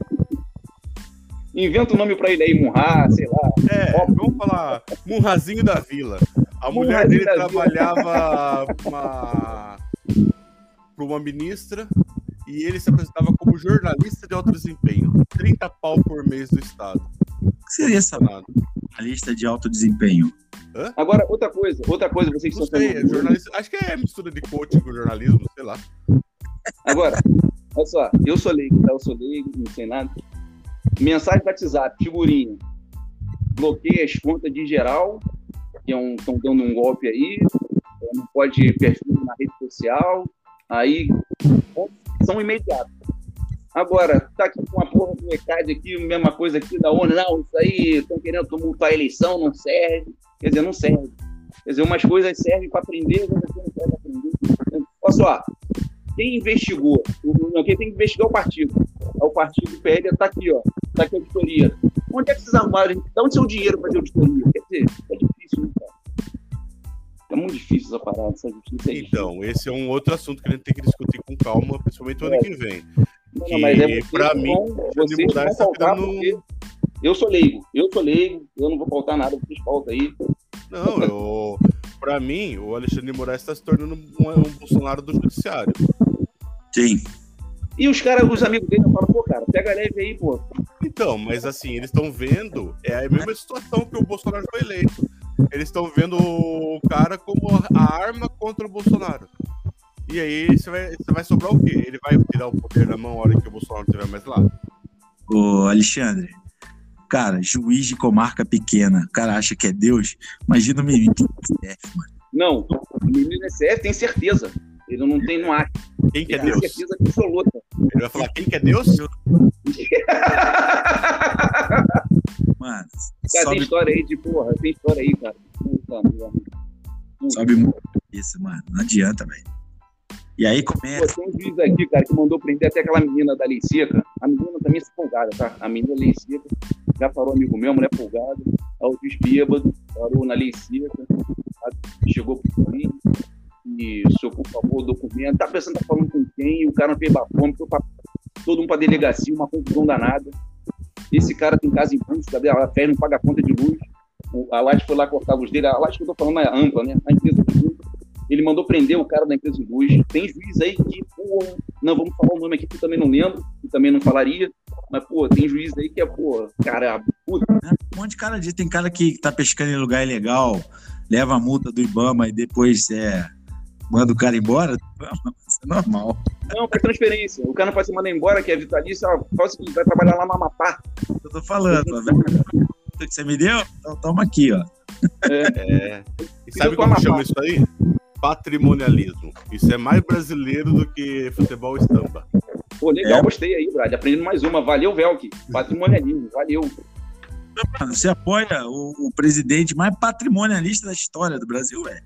C: Inventa um nome pra ele aí, Munra, sei lá.
D: É, vamos falar, Murrazinho da Vila. A mulher dele trabalhava uma, pra uma ministra e ele se apresentava como jornalista de alto desempenho. 30 pau por mês do Estado.
B: O que seria essa
D: Nada.
B: lista de alto desempenho?
C: Agora, outra coisa, outra coisa, vocês
D: Não
C: estão
D: sei, é jornalista. Acho que é mistura de coaching com jornalismo, sei lá.
C: Agora, olha só, eu sou leigo, tá? Eu sou leigo, não sei nada. Mensagem do WhatsApp, figurinha. Bloqueia as contas de geral, que estão dando um golpe aí. Não pode perfil na rede social. Aí, são imediatos. Agora, tá aqui com a porra do ECAD aqui, mesma coisa aqui da ONU. Não, isso aí, estão querendo tumultuar a eleição, não serve. Quer dizer, não serve. Quer dizer, umas coisas servem para aprender, outras não servem para aprender. Olha só, quem investigou, quem tem que investigar é o partido. É o partido PL está aqui, ó. Está aqui a auditoria. Onde é que vocês arrumaram? De onde seu dinheiro para fazer auditoria? Quer dizer, É muito difícil essa parada, essa justiça aí.
D: Então, esse é um outro assunto que a gente tem que discutir com calma, principalmente o ano que vem.
C: Não, não, mas é
D: pra
C: que
D: mim,
C: vão, vocês que
D: mudar
C: vão
D: vida no-
C: eu sou leigo, eu sou leigo, eu não vou faltar nada, vocês faltam aí.
D: Não, eu, pra mim, o Alexandre de Moraes está se tornando um, um Bolsonaro do judiciário.
B: Sim.
C: E os caras, os amigos dele, falam, pô, cara, pega leve aí, pô.
D: Então, mas assim, eles estão vendo, é a mesma situação que o Bolsonaro foi eleito. Eles estão vendo o cara como a arma contra o Bolsonaro. E aí você vai, você vai sobrar o quê? Ele vai tirar o poder na mão na hora que o Bolsonaro não estiver mais lá?
B: Ô, Alexandre, cara, juiz de comarca pequena, o cara acha que é Deus. Imagina o menino do SF, mano.
C: Não, o menino do SF tem certeza. Ele não tem no ar.
D: Quem que é
C: tem
D: Deus?
C: certeza absoluta.
D: Ele vai falar quem que é Deus?
B: Mano,
C: Cara, tem
B: sobe,
C: história aí de porra, tem história aí, cara. Puta, merda. Puta.
B: sobe muito isso, mano. Não adianta, velho. E aí
C: Pô,
B: começa.
C: tem um juiz aqui, cara, que mandou prender até aquela menina da lei seca. A menina também é folgada, tá? A menina da lei seca já parou amigo meu, mulher folgada. Aí o juiz bêbado parou na lei seca. Chegou pro juiz senhor, por favor, documento. Tá pensando, tá falando com quem? O cara não fez bafome, foi pra, todo mundo pra delegacia, uma confusão danada. Esse cara tem casa em Banco, cadê? A fé não paga a conta de luz. O- A Light foi lá cortar luz dele. A Light que eu tô falando é ampla, né? A empresa de luz. Ele mandou prender o cara da empresa de luz. Tem juiz aí que, pô, não vamos falar o nome aqui que eu também não lembro, que também não falaria. Mas, pô, tem juiz aí que é, pô, cara, puta,
B: Um monte de cara. Tem cara que tá pescando em lugar ilegal, leva a multa do Ibama e depois é, manda o cara embora. Isso é normal.
C: não, faz transferência. O cara não pode ser mandado embora, que é vitalício, ó, faz o seguinte, vai trabalhar lá no Amapá.
B: Eu tô falando, ó, que você me deu? Então toma aqui, ó.
D: É. E sabe
C: com
D: como
C: Amapá.
D: chama isso aí? Patrimonialismo. Isso é mais brasileiro do que futebol estampa.
C: Pô, legal,
B: É.
C: gostei aí, Brad. Aprendendo mais uma. Valeu, Velk. Patrimonialismo, valeu.
B: Mano, você apoia o, o presidente mais patrimonialista da história do Brasil, velho.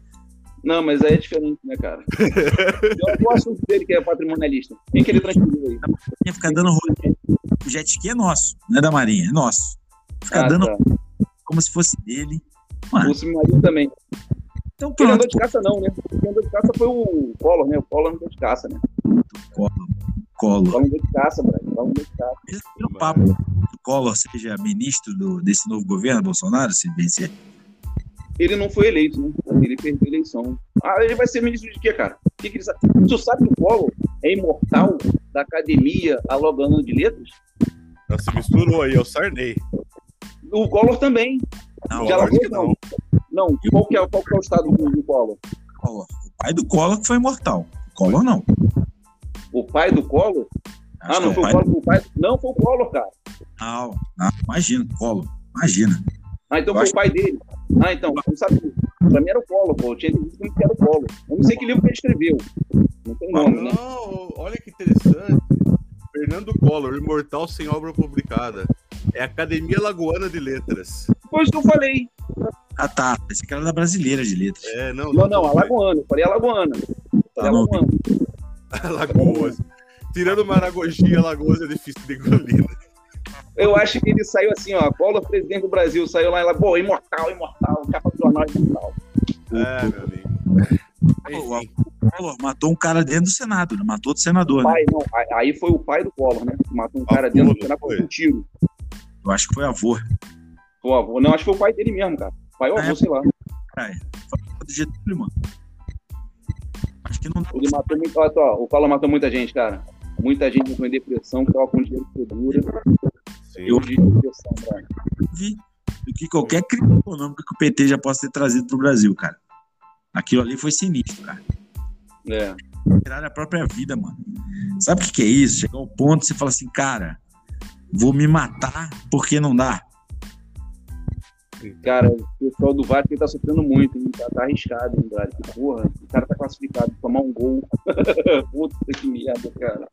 C: Não, mas aí é diferente, né, cara? Eu gosto assunto dele que é patrimonialista. Quem que ele transferiu aí?
B: Ia ficar dando rolê. O jet ski é nosso, não é da Marinha, é nosso. Ficar
C: Ah,
B: dando
C: tá.
B: como se fosse dele. Mano,
C: O submarino também.
B: então
C: Ele
B: pronto,
C: andou de caça, não, né? Quem andou de caça foi o Collor, né? O Collor não andou de caça, né? O
B: Collor.
C: Collor andou de caça, Brad. O Collor andou de caça.
B: Papo que o Collor seja ministro do- desse novo governo, Bolsonaro, se vencer.
C: Ele não foi eleito, né? Ele perdeu a eleição. Ah, ele vai ser ministro de quê, cara? O que que ele sabe? Tu sabe que o Collor é imortal da Academia Alabama de Letras?
D: Ela se misturou aí, é o Sarney.
C: O Collor também.
B: Não,
C: Já Alagoas
D: que não.
C: Não, qual que é, qual que é o estado do, do Collor?
B: Collor. O pai do Collor que foi imortal. O Collor não.
C: O pai do Collor?
B: Acho
C: ah, não
B: que
C: foi
B: é
C: o Collor, o pai. Não, foi o Collor, cara.
B: Não, não, imagina, Collor. Imagina.
C: Ah, então foi o pai dele. Ah, então, não sabe. Pra mim era o Collor, pô. Eu tinha entendido que era o Collor. Eu não sei que livro que ele escreveu. Não tem nome, né?
D: Não, olha que interessante. Fernando Collor, imortal sem obra publicada. É Academia Lagoana de Letras.
C: Pois que eu falei.
B: Ah, tá. Esse cara é da brasileira de letras.
D: É, não,
C: Não, não. Eu falei Alagoana. Eu falei
B: Tá bom.
C: Alagoano.
D: Alagoas. Tirando Maragogi Alagoas é difícil de engolir. Né?
C: Eu acho que ele saiu assim, ó. Collor, presidente do Brasil, saiu lá e lá, pô, imortal, imortal, capa do jornal imortal.
D: É, meu amigo.
B: Pô,
D: Enfim,
B: o Collor matou um cara dentro do Senado, né? matou outro senador, né?
C: Pai, não, aí- foi o pai do Collor, né? Matou um cara dentro do Senado
D: foi?
C: com um tiro.
B: Eu acho que foi avô.
C: Pô, avô. Não, acho que foi o pai dele mesmo, cara. Pai ou avô,
B: É.
C: sei lá.
B: Cara, foi do Getúlio, mano. Acho que não dá
C: Ele matou muito. Olha só, o Collor matou muita gente, cara. Muita gente com depressão, que tava com dinheiro que dura.
D: Sim.
C: Eu
B: vi do que qualquer crime econômico que o PT já possa ter trazido pro Brasil, cara. Aquilo ali foi sinistro, cara.
C: É.
B: Tirar a própria vida, mano. Sabe o que, que é isso? Chegar ao ponto você falar assim, cara, vou me matar porque não dá.
C: Cara, o pessoal do Vasco tá sofrendo muito, hein? Tá, tá arriscado, hein, cara? Que porra, o cara tá classificado, tomar um gol. Puta que merda, cara.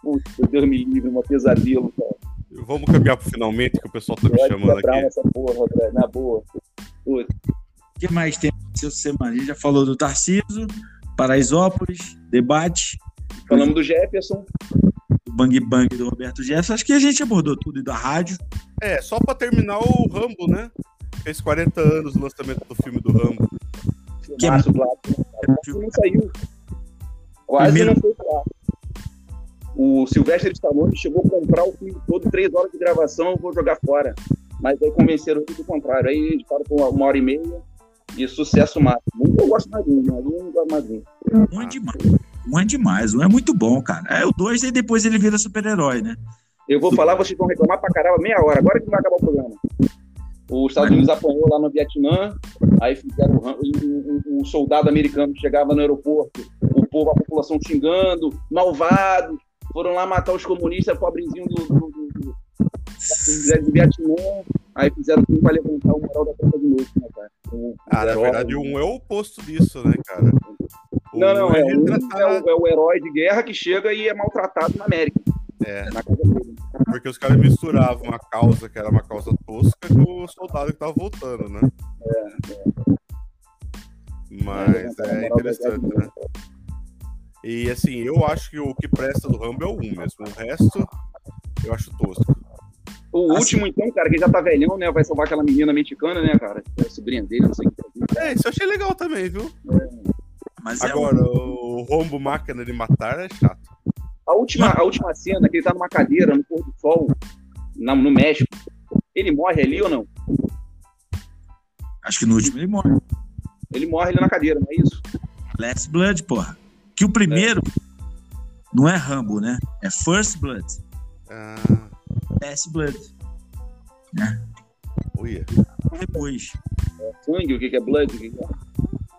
C: Puta, Deus me livre, um pesadelo, cara.
D: Vamos caminhar pro finalmente, que o pessoal tá me
C: Pode
D: chamando aqui.
C: essa porra, na boa.
B: O que mais tem essa semana? A gente já falou do Tarciso, Paraisópolis, debate,
C: falamos do Jefferson.
B: do Bang Bang do Roberto Jefferson. Acho que a gente abordou tudo e da rádio.
D: É, só pra terminar o Rambo, né? Fez 40 anos o lançamento do filme do Rambo.
B: Que é?
C: Quase não saiu. Quase
B: Primeiro-
C: não foi pra lá. O Sylvester Stallone chegou a comprar o filme todo, três horas de gravação, eu vou jogar fora. Mas aí convenceram ele do contrário. Aí eles param por uma, hora e meia e sucesso máximo. Eu gosto mais de um, mas um gosto mais de um.
B: Um é demais. Um é demais. Um é muito bom, cara. É o dois, e depois ele vira super-herói, né?
C: Eu vou falar, vocês vão reclamar pra caramba meia hora. Agora que vai acabar o programa. Os Estados Unidos apanhou lá no Vietnã, aí fizeram um, um, um, soldado americano chegava no aeroporto, o povo, a população xingando, malvado, foram lá matar os comunistas, pobrezinho do, do, do, do, do Vietnã, aí fizeram tudo para levantar o moral da tropa de novo, né, cara?
D: Um, ah, na verdade, um é o oposto disso, né, cara?
C: não, não, é, é, um é, o, é o herói de guerra que chega e é maltratado na América.
D: É. Porque os caras misturavam a causa, que era uma causa tosca, com o soldado que tava voltando, né? É, é. Mas é, é interessante, né? E assim, eu acho que o que presta do Rambo é o 1 mesmo. O resto, eu acho tosco.
C: O assim, último, então, cara, que já tá velhão, né? Vai salvar aquela menina mexicana, né, cara? É a sobrinha dele, não sei o
D: que. É, isso eu achei legal também, viu? É. Mas Agora, é um... o Rombo Máquina de Matar é chato.
C: A última, a última cena, que ele tá numa cadeira no pôr do sol, no, no México, ele morre ali ou não?
B: Acho que no último ele morre.
C: Ele morre ali na cadeira, não é isso?
B: Last Blood, porra. Que o primeiro é. não é Rambo, né? É First Blood. Ah. Last Blood. Né?
D: Uia.
B: Depois.
C: É sangue, o que é Blood? O que é?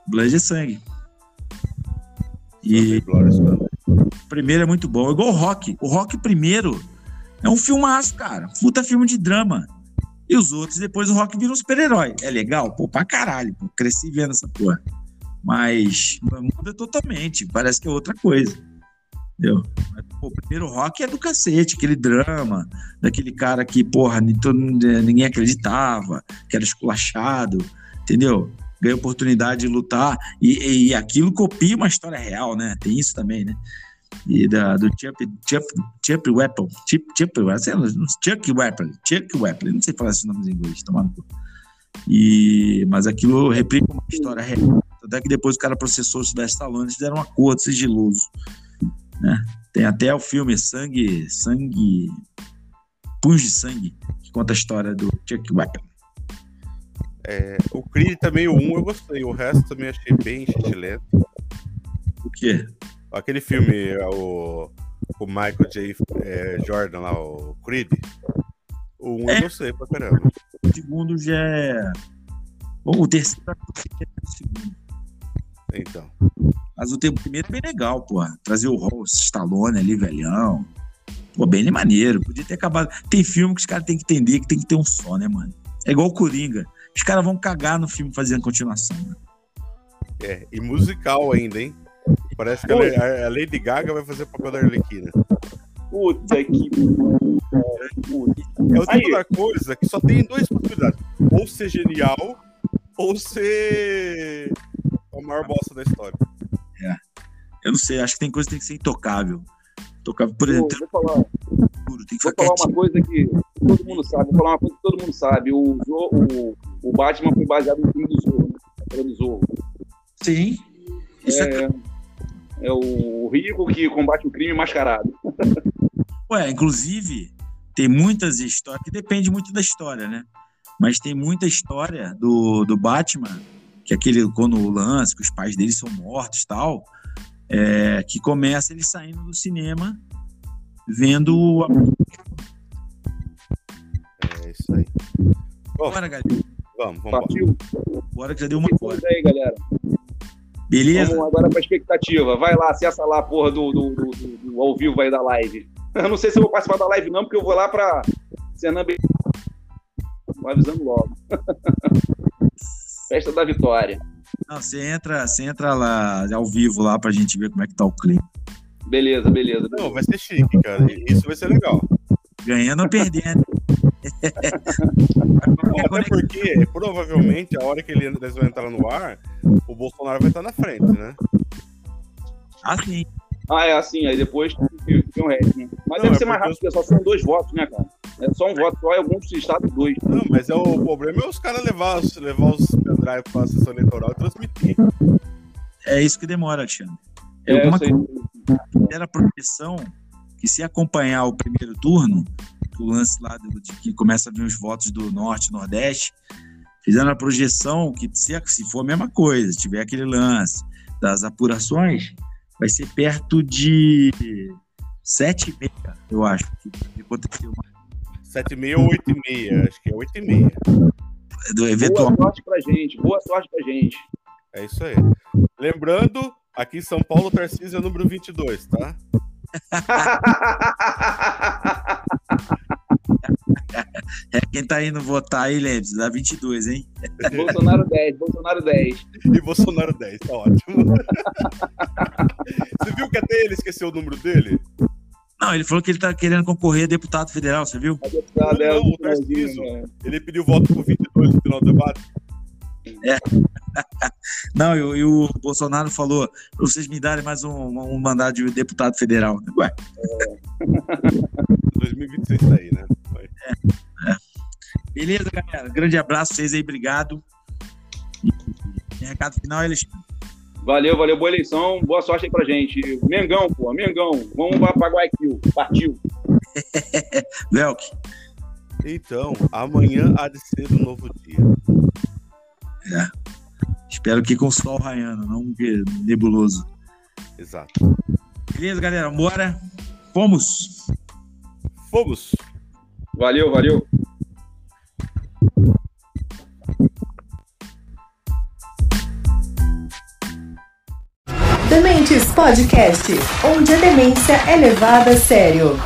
B: Blood é sangue. E o primeiro é muito bom. Igual o Rock. O Rock primeiro é um filmaço, cara. Puta filme de drama. E os outros, depois o Rock vira um super-herói. É legal? Pô, pra caralho. Pô. Cresci vendo essa porra. Mas muda totalmente. Parece que é outra coisa. Entendeu? Pô, o primeiro rock é do cacete, aquele drama, daquele cara que, porra, ninguém acreditava, que era esculachado, entendeu? ganha oportunidade de lutar e, e aquilo copia uma história real, né? Tem isso também, né? E da, do Chuck, Chuck, Chuck Weapon, Chuck, Chuck, Chuck Weapon, Chuck Weapon, não sei falar esses nomes em inglês, tomando e Mas aquilo replica uma história real. Até que depois o cara processou o Sylvester Stallone, eles fizeram um acordo sigiloso. Né? Tem até o filme Sangue, Sangue, Punhos de Sangue, que conta a história do Chuck Weapon.
D: É, o Creed também, o 1 eu gostei, o resto também achei bem chitilento.
B: O quê?
D: Aquele filme, é, o, o Michael J. É, Jordan lá, o Creed. O 1 é. eu gostei pra caramba.
B: O segundo já é. Bom, o terceiro é o segundo.
D: Então.
B: Mas o, o primeiro é bem legal, pô. Trazer o Stallone ali, velhão. Pô, bem maneiro. Podia ter acabado. Tem filme que os caras têm que entender que tem que ter um só, né, mano? É igual o Coringa os caras vão cagar no filme fazendo continuação. Né?
D: É, e musical ainda, hein? Parece que a, a Lady Gaga vai fazer o papel da Arlequina.
C: Puta que.
D: É o tipo da coisa que só tem duas possibilidades: ou ser genial, ou ser a maior bosta da história.
B: É. Eu não sei, acho que tem coisa que tem que ser intocável. Tocava, por exemplo.
C: Vou falar, tem que vou falar uma coisa que todo mundo sabe. Vou falar uma coisa que todo mundo sabe. O, o, o Batman foi baseado no filme do Zorro, né? do Zorro.
B: Sim.
C: Isso é, é... é o rico que combate o crime mascarado.
B: Ué, inclusive, tem muitas histórias, que depende muito da história, né? Mas tem muita história do, do Batman, que é aquele quando o lance, que os pais dele são mortos tal, é, que começa ele saindo do cinema vendo a...
D: É isso aí.
B: Bora, galera.
D: Vamos, vamos. Partiu.
B: Bora que já deu uma hora.
C: aí, galera.
B: Beleza?
C: Vamos agora pra expectativa. Vai lá, acessa lá a porra do, do, do, do, do ao vivo aí da live. Eu não sei se eu vou participar da live, não, porque eu vou lá pra Senan Vou avisando logo. Festa da Vitória.
B: Não, você entra, você entra lá ao vivo lá pra gente ver como é que tá o clima.
C: Beleza, beleza.
D: Não, vai ser chique, cara. Isso vai ser legal.
B: Ganhando ou perdendo.
D: Até porque, provavelmente, a hora que eles vão entrar no ar, o Bolsonaro vai estar na frente, né?
B: Assim.
C: Ah, é assim, aí depois tem um resto, né? Mas não, deve é ser mais rápido, porque só são dois votos, né, cara? É só um voto só e alguns estados dois.
D: Não, mas é o, problema é os caras levar, levar os pendrive para a sessão eleitoral e transmitir.
B: É isso que demora, Alexandre. É, alguma coisa. Era a projeção que se acompanhar o primeiro turno, o lance lá do, de que começa a vir os votos do norte e nordeste, fizeram a projeção que se, se for a mesma coisa, tiver aquele lance das apurações, vai ser perto de 7 e meia, eu acho. Que aconteceu.
D: 7 e meia ou 8 e meia? Acho que é 8 e meia.
B: Do eventual.
C: Boa sorte pra gente, boa sorte pra gente.
D: É isso aí. Lembrando, aqui em São Paulo, Tarcísio é o número 22, tá?
B: É quem tá indo votar aí, lembre-se, dá 22, hein?
C: Bolsonaro 10, Bolsonaro 10.
D: E Bolsonaro 10, tá ótimo. Você viu que até ele esqueceu o número dele?
B: Não, ele falou que ele tá querendo concorrer a deputado federal, você viu?
C: A deputada
D: Não,
C: é
D: não, o Tarcísio.
C: né?
D: Ele pediu voto pro 22 no final do debate.
B: Não, e, o- e o Bolsonaro falou pra vocês me darem mais um, um mandato de deputado federal. Ué,
D: 2026 tá aí, né? Vai.
B: beleza, galera? Grande abraço pra vocês aí, obrigado. E recado final, Alexandre.
C: Valeu, valeu, boa eleição, boa sorte aí pra gente. Mengão, pô, Mengão, vamos lá pra Guayaquil, partiu.
B: Velk,
D: Então, amanhã há de ser um novo dia.
B: espero que com o sol raiando, não que nebuloso.
D: Exato.
B: Beleza, galera? Bora. Fomos.
D: Fomos!
C: Valeu, valeu.
A: Dementes Podcast, onde a demência é levada a sério.